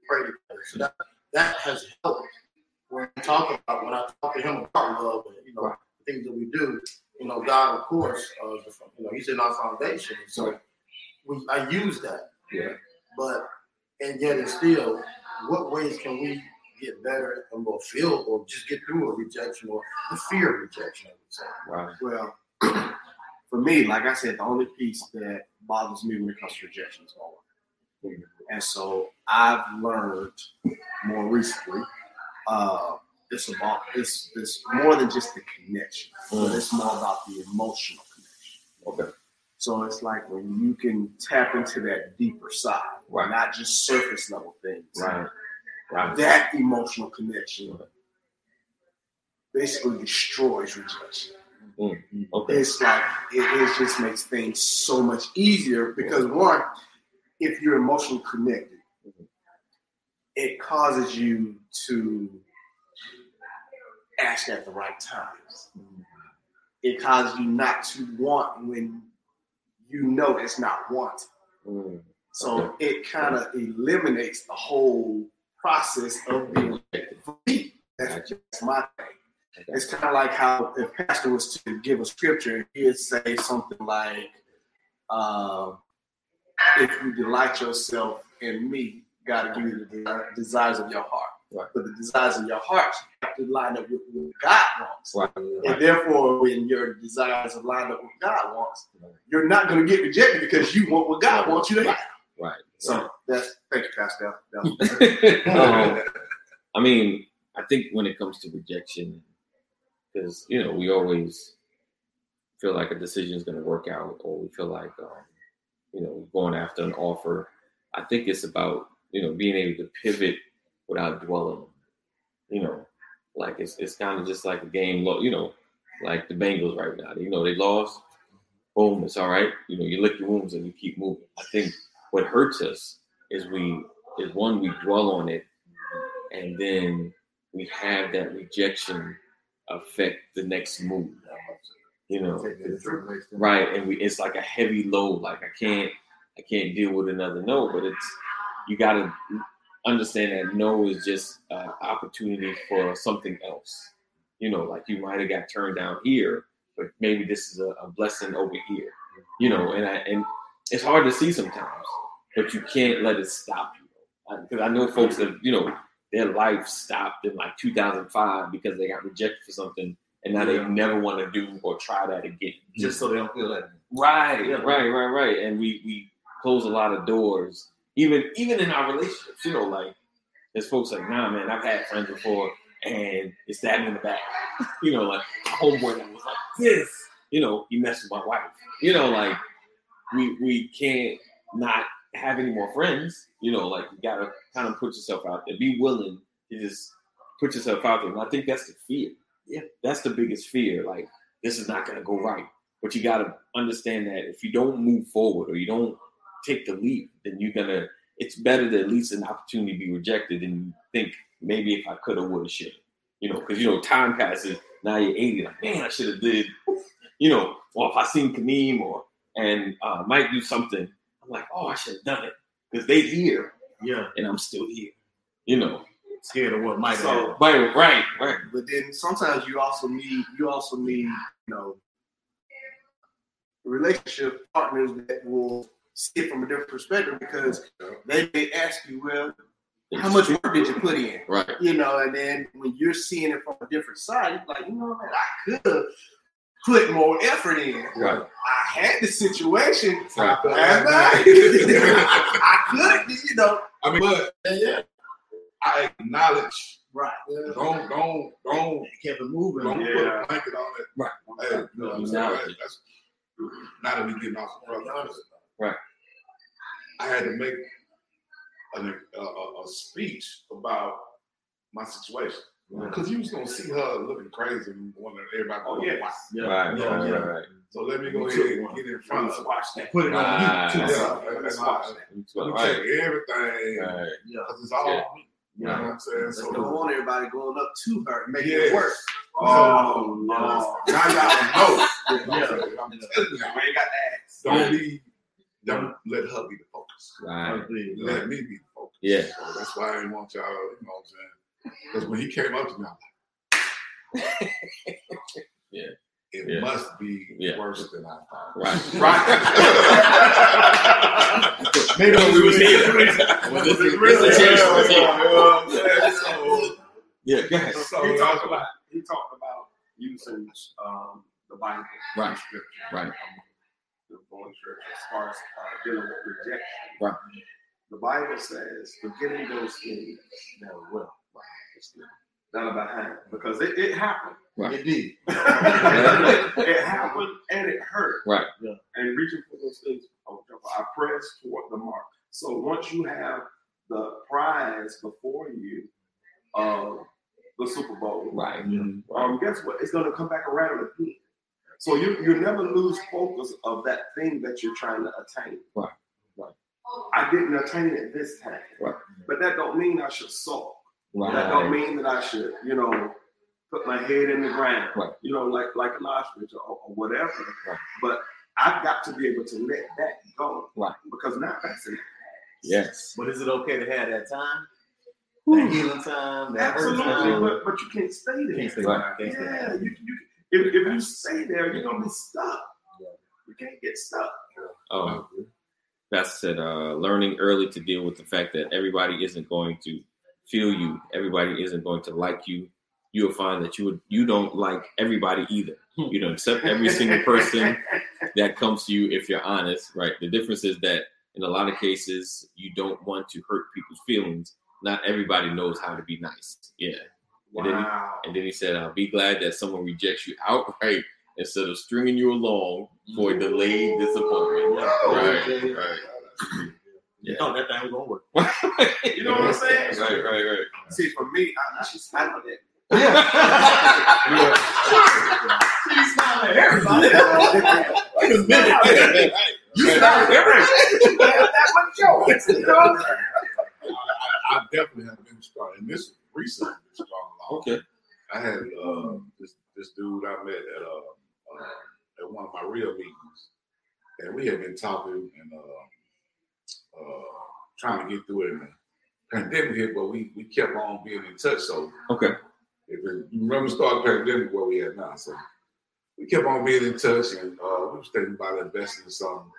pray together. So that that has helped when I talk about when I talk to him about love and you know the things that we do. You know, God, of course, uh, you know, He's in our foundation. So we I use that. Yeah. But and yet and still, what ways can we get better and more feel or just get through a rejection or the fear of rejection? I would say. Right. Well, for me, like I said, the only piece that bothers me when it comes to rejection is homework. And so I've learned more recently, uh, it's about it's it's more than just the connection, but mm. it's more about the emotional connection. Okay. So it's like when you can tap into that deeper side, Right. not just surface level things. Right. Right. That emotional connection basically destroys rejection. Mm. Okay. It's like it, it just makes things so much easier because one, if you're emotionally connected, mm-hmm. it causes you to ask at the right times. It causes you not to want when you know it's not wanted. Mm. So it kind of eliminates the whole process of being. For me, that's just my thing. It's kind of like how if pastor was to give a scripture, he'd say something like, um, "If you delight yourself in me, God will give you the desires of your heart." Right. But the desires of your heart have to line up with what God wants. Right. And therefore, when your desires are lined up with what God wants, you're not going to get rejected because you want what God wants you to have. Right. So that's thank you, Pastor. Um, I mean, I think when it comes to rejection, because you know we always feel like a decision is going to work out, or we feel like um, you know going after an offer. I think it's about you know being able to pivot without dwelling. You know, like it's it's kind of just like a game. Lo- you know, like the Bengals right now. You know they lost. Boom, it's all right. You know, you lick your wounds and you keep moving. I think what hurts us is we is one we dwell on it, and then we have that rejection affect the next move. You know, right? And we it's like a heavy load. Like I can't I can't deal with another no, but it's you got to understand that no is just an opportunity for something else. You know, like you might have got turned down here, but maybe this is a, a blessing over here. You know, and I and it's hard to see sometimes, but you can't let it stop you. Uh, because I know folks that you know their life stopped in like 2005 because they got rejected for something, and now they never want to do or try that again. Just so they don't feel that. Right, Yeah. right, right, right. And we we close a lot of doors, even even in our relationships. You know, like there's folks like, nah, man, I've had friends before, and it's that in the back. you know, like homeboy that was like this. You know, he messed with my wife. You know, like we we can't not have any more friends. You know, like you gotta kind of put yourself out there. Be willing to just put yourself out there. And I think that's the fear. Yeah, that's the biggest fear. Like this is not gonna go right. But you got to understand that if you don't move forward or you don't take the leap, then you're gonna. It's better to at least an opportunity be rejected than you think maybe if I could have, would have, should. You know, because you know time passes. Now you're 80. Like man, I should have did. You know, or if I seen Kaneem or and uh, might do something, I'm like, oh, I should have done it because they here Yeah, and I'm still here. You know, scared of what might So- happen. right, right, right. But then sometimes you also need you also need you know relationship partners that will see it from a different perspective because they may ask you, well, how much work did you put in? Right. You know, and then when you're seeing it from a different side, you're like, you know, man, I could have put more effort in. Right. I had the situation. Right. I, I could, you know. I mean, but yeah, I acknowledge. Right. Don't don't don't Kept it moving. don't put Yeah. a blanket on it. Right. Hey, you know what I'm saying? Acknowledge. That's, now that we getting off the brother. Right. I had to make an, a, a, a speech about my situation because you was gonna see her looking crazy and wanting everybody. Oh, to yes. Yeah. Right, Yeah, right, yeah. right, right. So let me go You ahead and get in front of. watch that. Put it on Right. you too. Yeah, Yeah. that's why. Let me Right, take everything right. because it's all Yeah. me. You know what I'm saying? So So don't want everybody going up to her and making Yes. it worse. Oh, no. Now y'all know. Yeah. I'm telling y'all. We ain't got the ass. Don't be, don't let her be the focus. Right. Let me be the focus. Yeah. So that's why I didn't want y'all, you know what I'm saying? Because when he came up to me, I'm like, Yeah. It Yeah. must be Yeah. worse than I thought. Right. Right. Maybe we was here. Well, This is- really- yeah, chance. you know what I'm saying? So- go ahead. so he that's talked why- about he talked about using um, the Bible, Right. scripture, Right. The going as far as uh, dealing with rejection. Right. The Bible says, forgetting those things that are well, that are behind, because it, it happened. It did. it happened and it hurt. Right. Yeah. And reaching for those things, oh, I press toward the mark. So once you have the prize before you of the Super Bowl, Right. um, guess what? It's going to come back around again. So you you never lose focus of that thing that you're trying to attain. Right. Right. I didn't attain it this time. Right. But that don't mean I should sulk. That don't mean that I should, you know, put my head in the ground. Right. You know, like like an ostrich or, or whatever. Right. But I've got to be able to let that go. Right. Because now that's it. Yes. But is it okay to have that time? That healing time, that Absolutely. time? But, but you can't stay there. Can't stay Right. Can't stay Yeah, you, you, if, if you stay there, you're gonna be stuck. You can't get stuck. Oh, that's said. Uh, learning early to deal with the fact that everybody isn't going to feel you. Everybody isn't going to like you. You'll find that you would you don't like everybody either. You don't accept every single person that comes to you if you're honest, right? The difference is that in a lot of cases you don't want to hurt people's feelings. Not everybody knows how to be nice. Yeah. And then, he, and then he said, "I'll be glad that someone rejects you outright instead of stringing you along for a delayed disappointment." Right, right. You Yeah. thought that thing was gonna work. You know what I'm saying? Right, right, right. See, for me, I, I, I know that. She smiling at everybody. Wait a minute. You Right. smiling at everybody. that much choice. You know? I, I definitely have been strong, and this is recently been strong. along. Okay. I had uh, this this dude I met at uh, uh, at one of my real meetings, and we had been talking and uh, uh, trying to get through it. And the pandemic hit, but we we kept on being in touch. So Okay. if it, you remember the start of the pandemic where we at now, so we kept on being in touch, and uh, we was thinking about investing in something,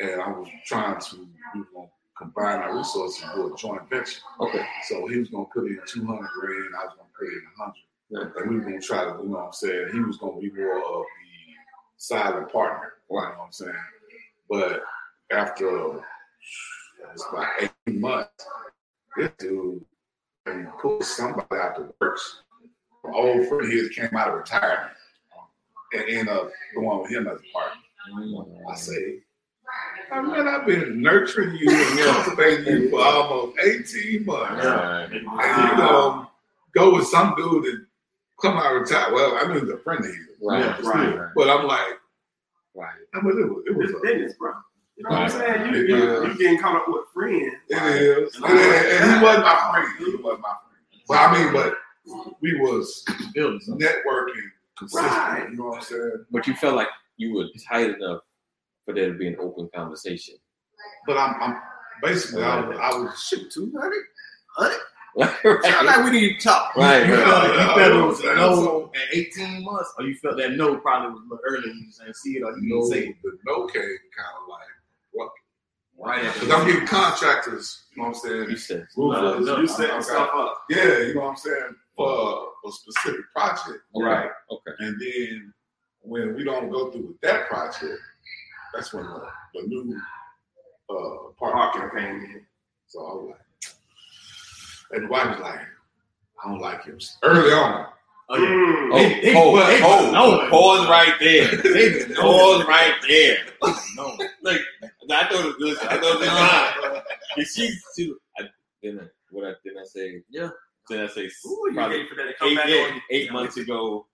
and I was trying to we were gonna combine our resources and do a joint venture. Okay. So he was gonna put in two hundred grand, I was gonna put in a hundred. Yeah. And we were gonna try to, you know what I'm saying? He was gonna be more of the silent partner. You know what I'm saying? But after uh, it's about eight months, this dude and pulled somebody out of the works. An old friend of his came out of retirement um, and ended up going with him as a partner. Mm-hmm. I say, I mean, I've been nurturing you and cultivating you for almost 18 months. Right. And you know, go with some dude that come out of retire. Well, I mean, he's a friend of his. Right. Yeah, right. But I'm like, Right. I mean, it was, it was It's a, business, bro. You know what I'm saying? You, you, you getting caught up with friends. it is. And, and he wasn't my friend. He wasn't my friend. But I mean, but we was Building something. networking consistently. Right. You know what I'm saying? But you felt like you were tight enough for there to be an open conversation. But I'm, I'm basically, I, was- I was Shoot, 200? right. Sound like we need to talk. Right. You right. felt, you Yeah, felt it was a no so- at 18 months, or you felt that no probably was a little earlier. You just didn't see it, or you You know, didn't say it. the no came kind of like, what? Right after Because I'm getting contractors, you know what I'm saying? You said. Roofers, You setting I- I stuff up. Yeah, you know what I'm saying? For a specific project. Right. Okay. And then when we don't go through with that project, that's when the, the new uh, partner Parking came in. So I was like, and the wife was like, I don't like him. Early on. Oh, yeah. Mm. Oh, They- they- hold, they- hold, no. pause right there. They. Pause right there. No. Like I thought it was. I thought it was fine. And she, she, I, then I, what I didn't I say? Yeah. Then I say Ooh, you probably ready for that to come eight, back yeah, eight months ago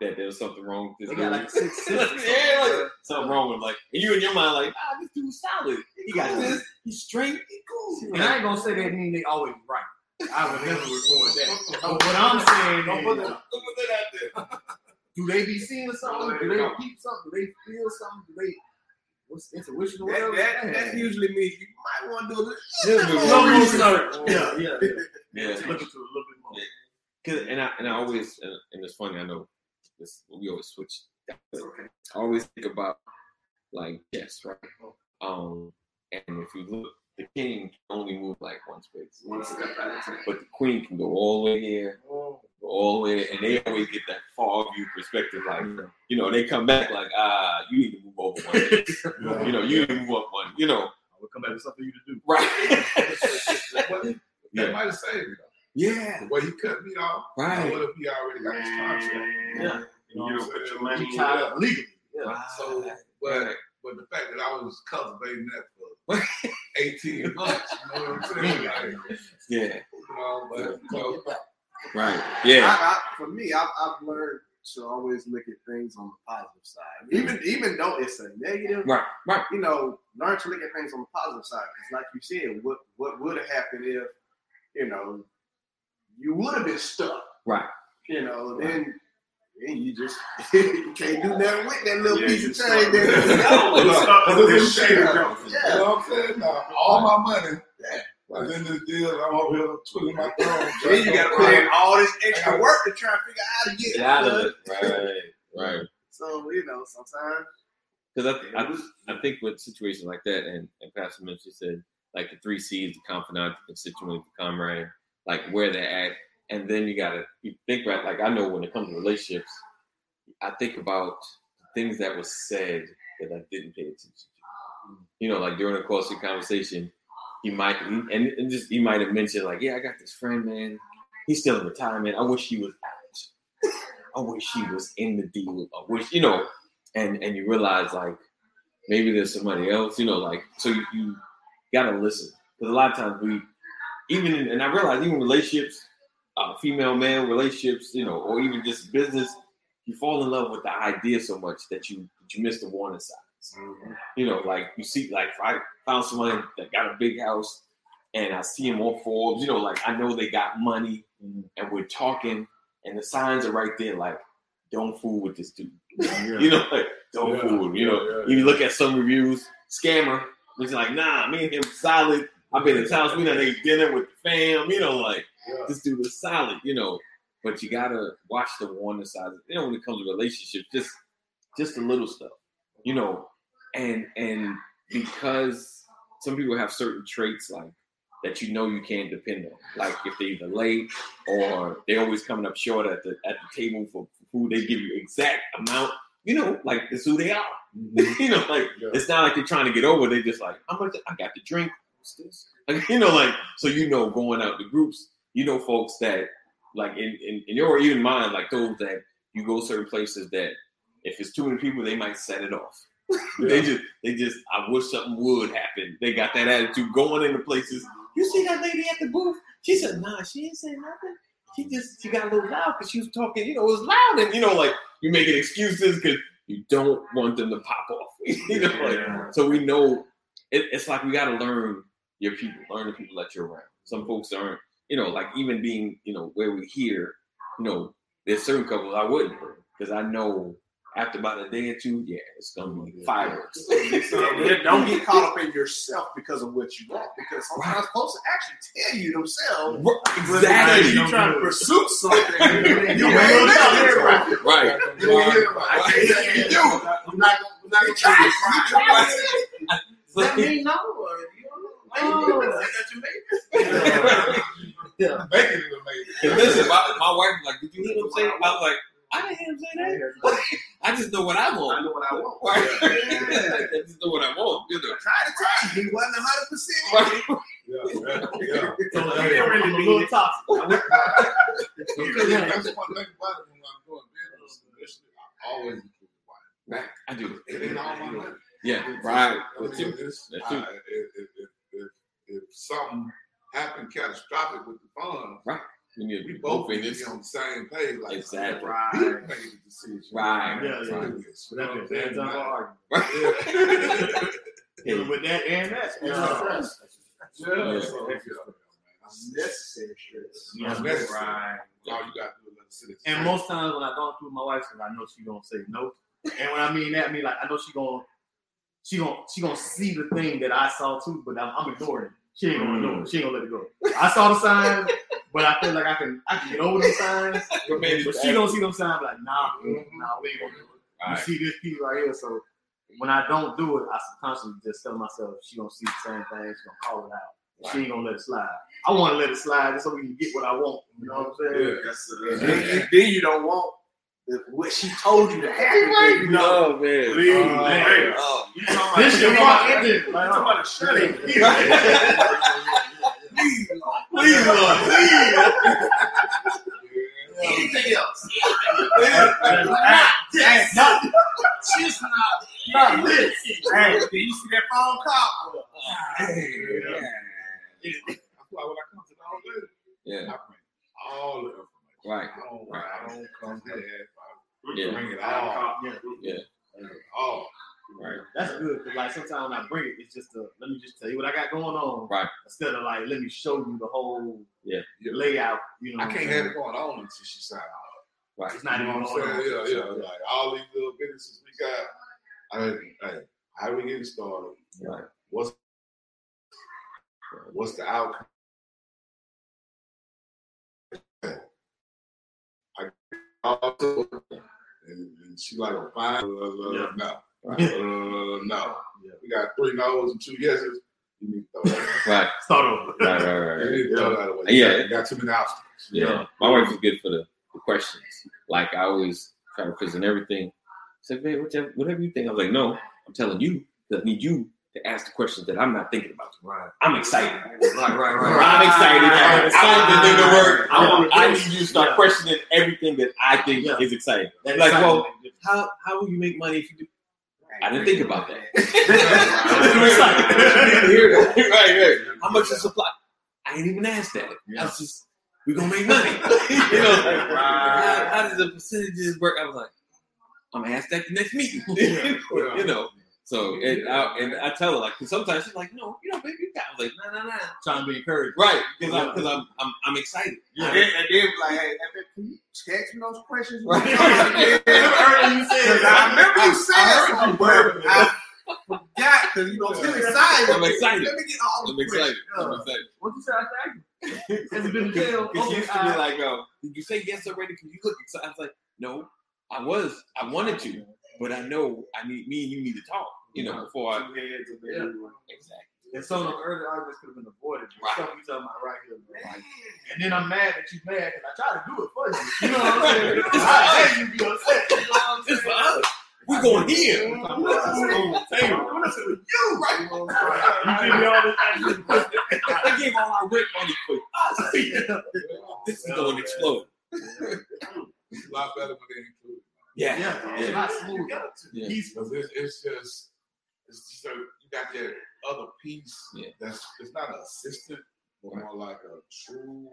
that there was something wrong with this They got dude. like six cents something. yeah, like something wrong with like, and you in your mind like, ah, this dude's solid. He got this. He's straight. He cool. And I ain't gonna say that mean they always right. I would never report that. But what I'm saying Don't put that- Don't put that out there. do they be seeing something? Do they keep something? Do they feel something? Do they what's intuition or That, whatever? that, that usually means you might want to do a little Little bit more more research. research. Yeah, yeah, yeah. Yeah. Just Look into a little bit more. Cause, and I and I always and, and it's funny. I know this. We always switch. Okay. I always think about like yes, right. Um, and if you look, the king can only move like one space, One step at a time. but the queen can go all the way here, go all the way, and they always get that far view perspective. Like you know, they come back like ah, you need to move over one. space. you know, you need to move up one. You know, I will come back with something for you to do. right? But that might have saved though. Yeah, The way he cut me off, right. what if he already got his contract? Yeah. You know You what put your money tied up legally. Yeah. So, but but the fact that I was cultivating that for 18 months, you know what I'm saying? Like, yeah, you know, but you know, right. Yeah, I, I, for me, I've, I've learned to always look at things on the positive side, even even though it's a negative. right, right. You know, learn to look at things on the positive side. Because, like you said, what what would have happened if you know you would have been stuck? Right. You know, then. then you just you can't do nothing with that little Yeah, piece of stuck change. with that- No, you stuck with this shit. You know what I'm saying? Now, all my money was in this deal. I'm over here twiddling my thumbs. Then you got to put in all this extra work to try to figure out how to get Get out of it. it. Right, right. So you know, sometimes Because I, I, I think with situations like that, and, and Pastor Mitchell said, like the three C's, the confidant, the constituent, the comrade, like where they're at. And then you got to you think about, like, I know when it comes to relationships, I think about things that were said that I didn't pay attention to. You know, like during the course of the conversation, he might, and, and just, he might have mentioned, like, yeah, I got this friend, man. he's still in retirement. I wish he was out. I wish he was in the deal. I wish, you know, and and you realize like maybe there's somebody else, you know, like so you, you gotta listen because a lot of times we even in, and I realize even relationships, uh, female male relationships, you know, or even just business, you fall in love with the idea so much that you that you miss the warning signs. You know, like you see, like if I found someone that got a big house and I see him on Forbes, you know, like I know they got money and we're talking and the signs are right there, like don't fool with this dude. You know, like don't Yeah, fool. You know, yeah, yeah. you look at some reviews, scammer. It's like, nah, me and him solid. I've been in house. We done ate dinner with the fam. You know, like Yeah. this dude is solid. You know, but you gotta watch the warning signs. You know, when it comes to relationships, just just the little stuff. You know, and and because some people have certain traits like that you know you can't depend on. Like if they're either late or they're always coming up short at the at the table for food, they give you exact amount. You know, like it's who they are. Mm-hmm. you know, like Yeah. it's not like they're trying to get over. They're just like, how much I got to drink. Like, you know, like so you know, going out to groups, you know, folks that like in, in, in your even mind, like those that you go certain places that if it's too many people, they might set it off. they just they just I wish something would happen. They got that attitude going into places. You see that lady at the booth? She said, nah, she didn't say nothing. She just she got a little loud because she was talking, you know, it was loud and you know, like you making excuses because you don't want them to pop off. you know, like so we know it, it's like we gotta learn your people, learn the people that you're around. Some folks aren't, you know, like even being, you know, where we here, you know, there's certain couples I wouldn't because I know after about a day or two, yeah, it's gonna be fireworks. Don't get caught up in yourself because of what you want. Because sometimes folks will actually tell you themselves. exactly. You're trying to pursue something. you ain't everybody. Right. You ain't hear about it. I can't tell you. I'm not gonna. I'm not try it. So- That mean no, or you don't know. Oh. I got you made Make it amazing. And listen, my, my wife was like, "Did you hear him say?" it?" I was like, "I didn't hear him say that. I just know what I want. I know what I want. Right? I just know what I want. You know. Try to try. He wasn't 100. percent Right. Yeah, yeah, yeah. So He they didn't really a little toxic. Because that's one thing about it when I'm doing business. I always include the wife. I do. It ain't all my money. Yeah. Right. I mean, That's true. it's- That's true. if, if, if, if, if something happened catastrophic with the funds, We need to be both both in this. on the same page. Like, Exactly. Right. He made the decision. Right. Yeah, yeah. Do. So that's You know it. what I'm Hands up saying? argument. Yeah. With that and that. Yeah. Yeah. Yeah. Yeah. So, yeah, Necessary stress. man. That's necessary. All you got to do is let. And most times when I go through my wife, because I know she gonna say no. And when I mean that, I mean like I know she gonna she gonna she gonna see the thing that I saw too, but I'm, I'm ignoring it. She ain't gonna ignore it. She ain't gonna let it go. I saw the signs, but I feel like I can I can get over the signs. What made But she don't see them signs like nah, mm-hmm. nah, we ain't gonna do it. You Alright. see this piece right here, so when I don't do it, I subconsciously just tell myself she gonna see the same thing. She gonna call it out. She ain't gonna let it slide. I want to let it slide just so we can get what I want. You know what I'm saying? Yeah. Yes, sir. And then, then you don't want the, what she told you to happen. Right. You know, Oh man. Please, Oh, man. Oh. You talking about This you your talking front about- engine. you talking about a shut in. Please, Lord, please. Anything else? Hey, not, Just not. not this. Hey, did you see that phone call? That's why when I come to the old Yeah. I bring all the information. Right. I don't, I don't come there. I Yeah. bring it all. Yeah. All. Right. That's good. 'cause, like sometimes when I bring it, it's just a let me just tell you what I got going on. Right. Instead of like let me show you the whole Yeah. layout. You know, I can't have it going on until she sign off. Right. It's not You know even what I'm on. saying? Yeah, yeah. Like all these little businesses we got. I mean, hey, how we getting started? Right. What's what's the outcome? Also, and, and she like a fine. Uh, uh, Yeah. No, uh, no. We got three no's and two yeses. You need to throw that. Right. Start over. Right. Right. Right. You need to throw that away. Yeah. You got too many options. Yeah. My wife is good for the, the questions. Like I always try to present everything. Say, babe, whatever, whatever you think. I was like, no, I'm telling you. I need you to ask the questions that I'm not thinking about. Right. I'm excited. Right, right, right. I'm excited. Right. I'm excited to do the work. I, Yeah. want, I need you to start Yeah. questioning everything that I think Yeah. is exciting. That Like, excitement. well, how how will you make money if you do? I didn't think about that. right, right. How much is supply? I ain't even asked that. I was just, we're gonna make money. you know, like, how, how does the percentages work? I was like, I'm gonna ask that the next meeting. you know. So and I, and I tell her like, cause sometimes she's like, no, you know, baby, you got. I was like, no, no, no. Trying to be encouraged. Right, because I'm, cause I'm, I'm, I'm excited. And then, and then like, hey, can you text me those questions? Right. Earlier you said, I remember you said something, but I forgot because you know I'm excited. I'm excited. Let me get all the I'm excited. I'm excited. What you say after acting? Has it been in jail? Because she Okay, used to be like, oh, did you say yes already? Because you look excited. I was like, no, I was. I wanted to, but I know I need me and you need to talk. You know, before I Yeah. exactly. And so the early arguments could have been avoided. Right. Stuff we talking about right here. bro. And then I'm mad that you mad because I try to do it for you. You know what I'm saying? I hate you be upset. You know what I'm It's saying? for us. We going here. You right. You give me all this action. I gave all our rent money for us. This is going to explode. It's a lot better when they include it. Yeah. Yeah, it's not smooth. Yeah. Because it's, it's just, it's just a, you got that other piece Yeah. that's, it's not an assistant, but more like a true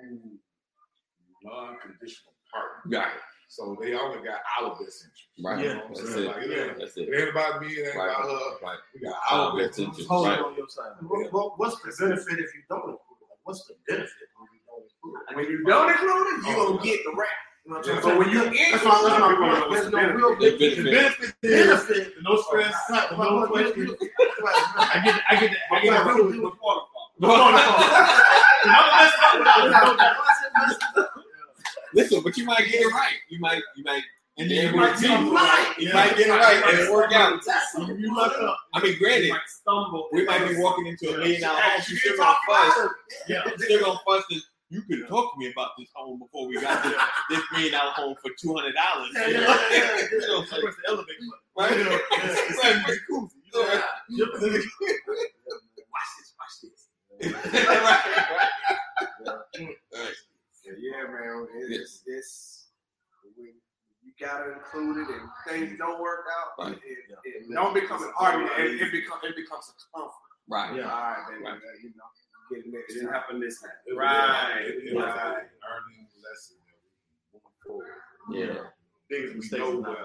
non-conditional partner. Right. So they only got our best interest. Right. You know what I'm That's saying? it. Like, it ain't, That's it it. ain't about me, it ain't Right. about her. Right. We got Our our best best interest. interest. Hold Right. it on your side. What, what, what's the benefit if you don't include it? What's the benefit when you don't include it? When you don't include it, you oh, gonna get the rap. You know what I'm saying? So when you that's my, that's my include point. There's no real The The benefit. benefit is benefit. no stress, Right, no right, right, question. I get, I get, the, I get Right, the it. Listen, but you might get it right. You might, you might, And then you we- might you be might- you might get it right and it work out. You luck up. I mean, granted, stumble. we might be walking into a million dollar home. You still gonna fuss. Yeah. You still gonna fuss this. You could talk to me about this home before we got this, this million dollar home for two hundred dollars. Yeah, yeah, yeah, yeah. You know, Press the elevator button. right? Yeah. Right, pretty cool. You know, right? Watch this, watch this. right, right. Right. Yeah, man. It's, it's when you gotta include it and things don't work out. Right. It, it, it don't become an argument. It, it becomes it becomes a comfort. Right. Yeah. All right, baby. Right. You know, get It next didn't happen this time. It Right. a- It was a Right. learning lesson that we moving forward. Yeah. Biggest We mistake. know where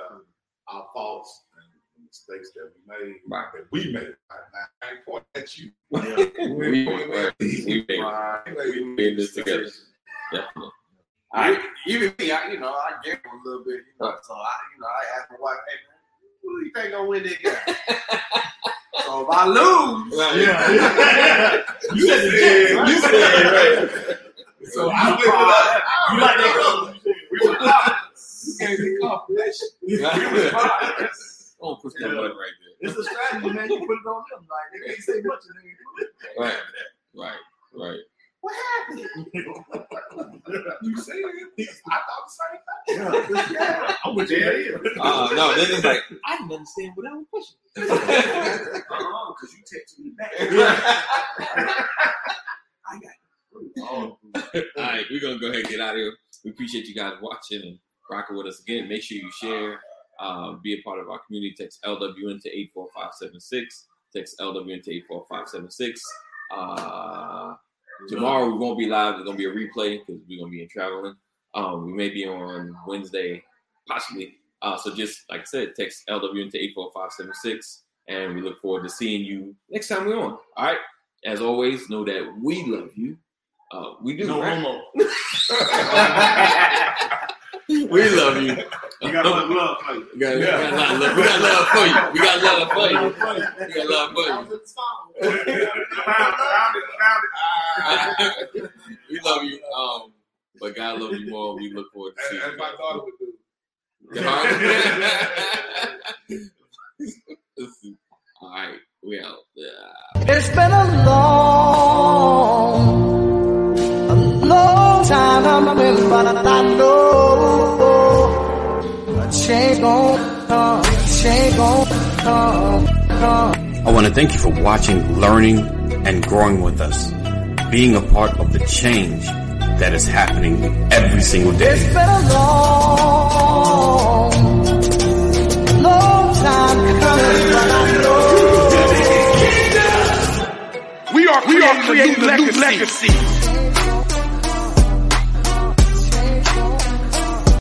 our faults and mistakes that we made, Right. that we made. I, I ain't pointing at you. We, right. we, made, Right. we made this together. Definitely. I, even me, I, you know, I gave him a little bit, you know. So I, you know, I asked my wife, "Hey man, who do you think gonna win this game?" so if I lose, Right. Yeah. you said the jet, right? You said it, right. So I looked it up. You like that color? We were partners. Ah, you gave me confirmation. Right. Don't push that button right there. It's a strategy, man. You put it on them. Like they can't say much and they ain't do it. Right. Right. Right. what happened? You say it. I thought the same thing. Yeah. I'm with you. Yeah. Uh, no, then it's like, I didn't understand what I was pushing. Uh-uh, because you texted me back. I got. Oh, All right, we're gonna go ahead and get out of here. We appreciate you guys watching and rocking with us again. Make sure you share, uh, be a part of our community. Text LWN to eight four five seven six. Text LWN to eight four five seven six. Uh, tomorrow we won't be live. There's gonna be a replay because we're gonna be in traveling. Um, we may be on Wednesday, possibly. Uh, so just like I said, text LWN to eight four five seven six, and we look forward to seeing you next time we're on. All right. As always, know that we love you. Uh, we do. No right? homo. We love you. You got much love for you. We got, we got a lot of love. We got love for you. We got love for you. We got love for you. we love you. Um, but God loves you more. We look forward to As, seeing as you. my daughter would do. All right. We out. Yeah. It's been a long, a long time coming, but I know a change gon' come, a change gon' come, come. I want to thank you for watching, learning, and growing with us, being a part of the change that is happening every single day. It's been a long, long time coming, but I know. We are creating, a new legacy.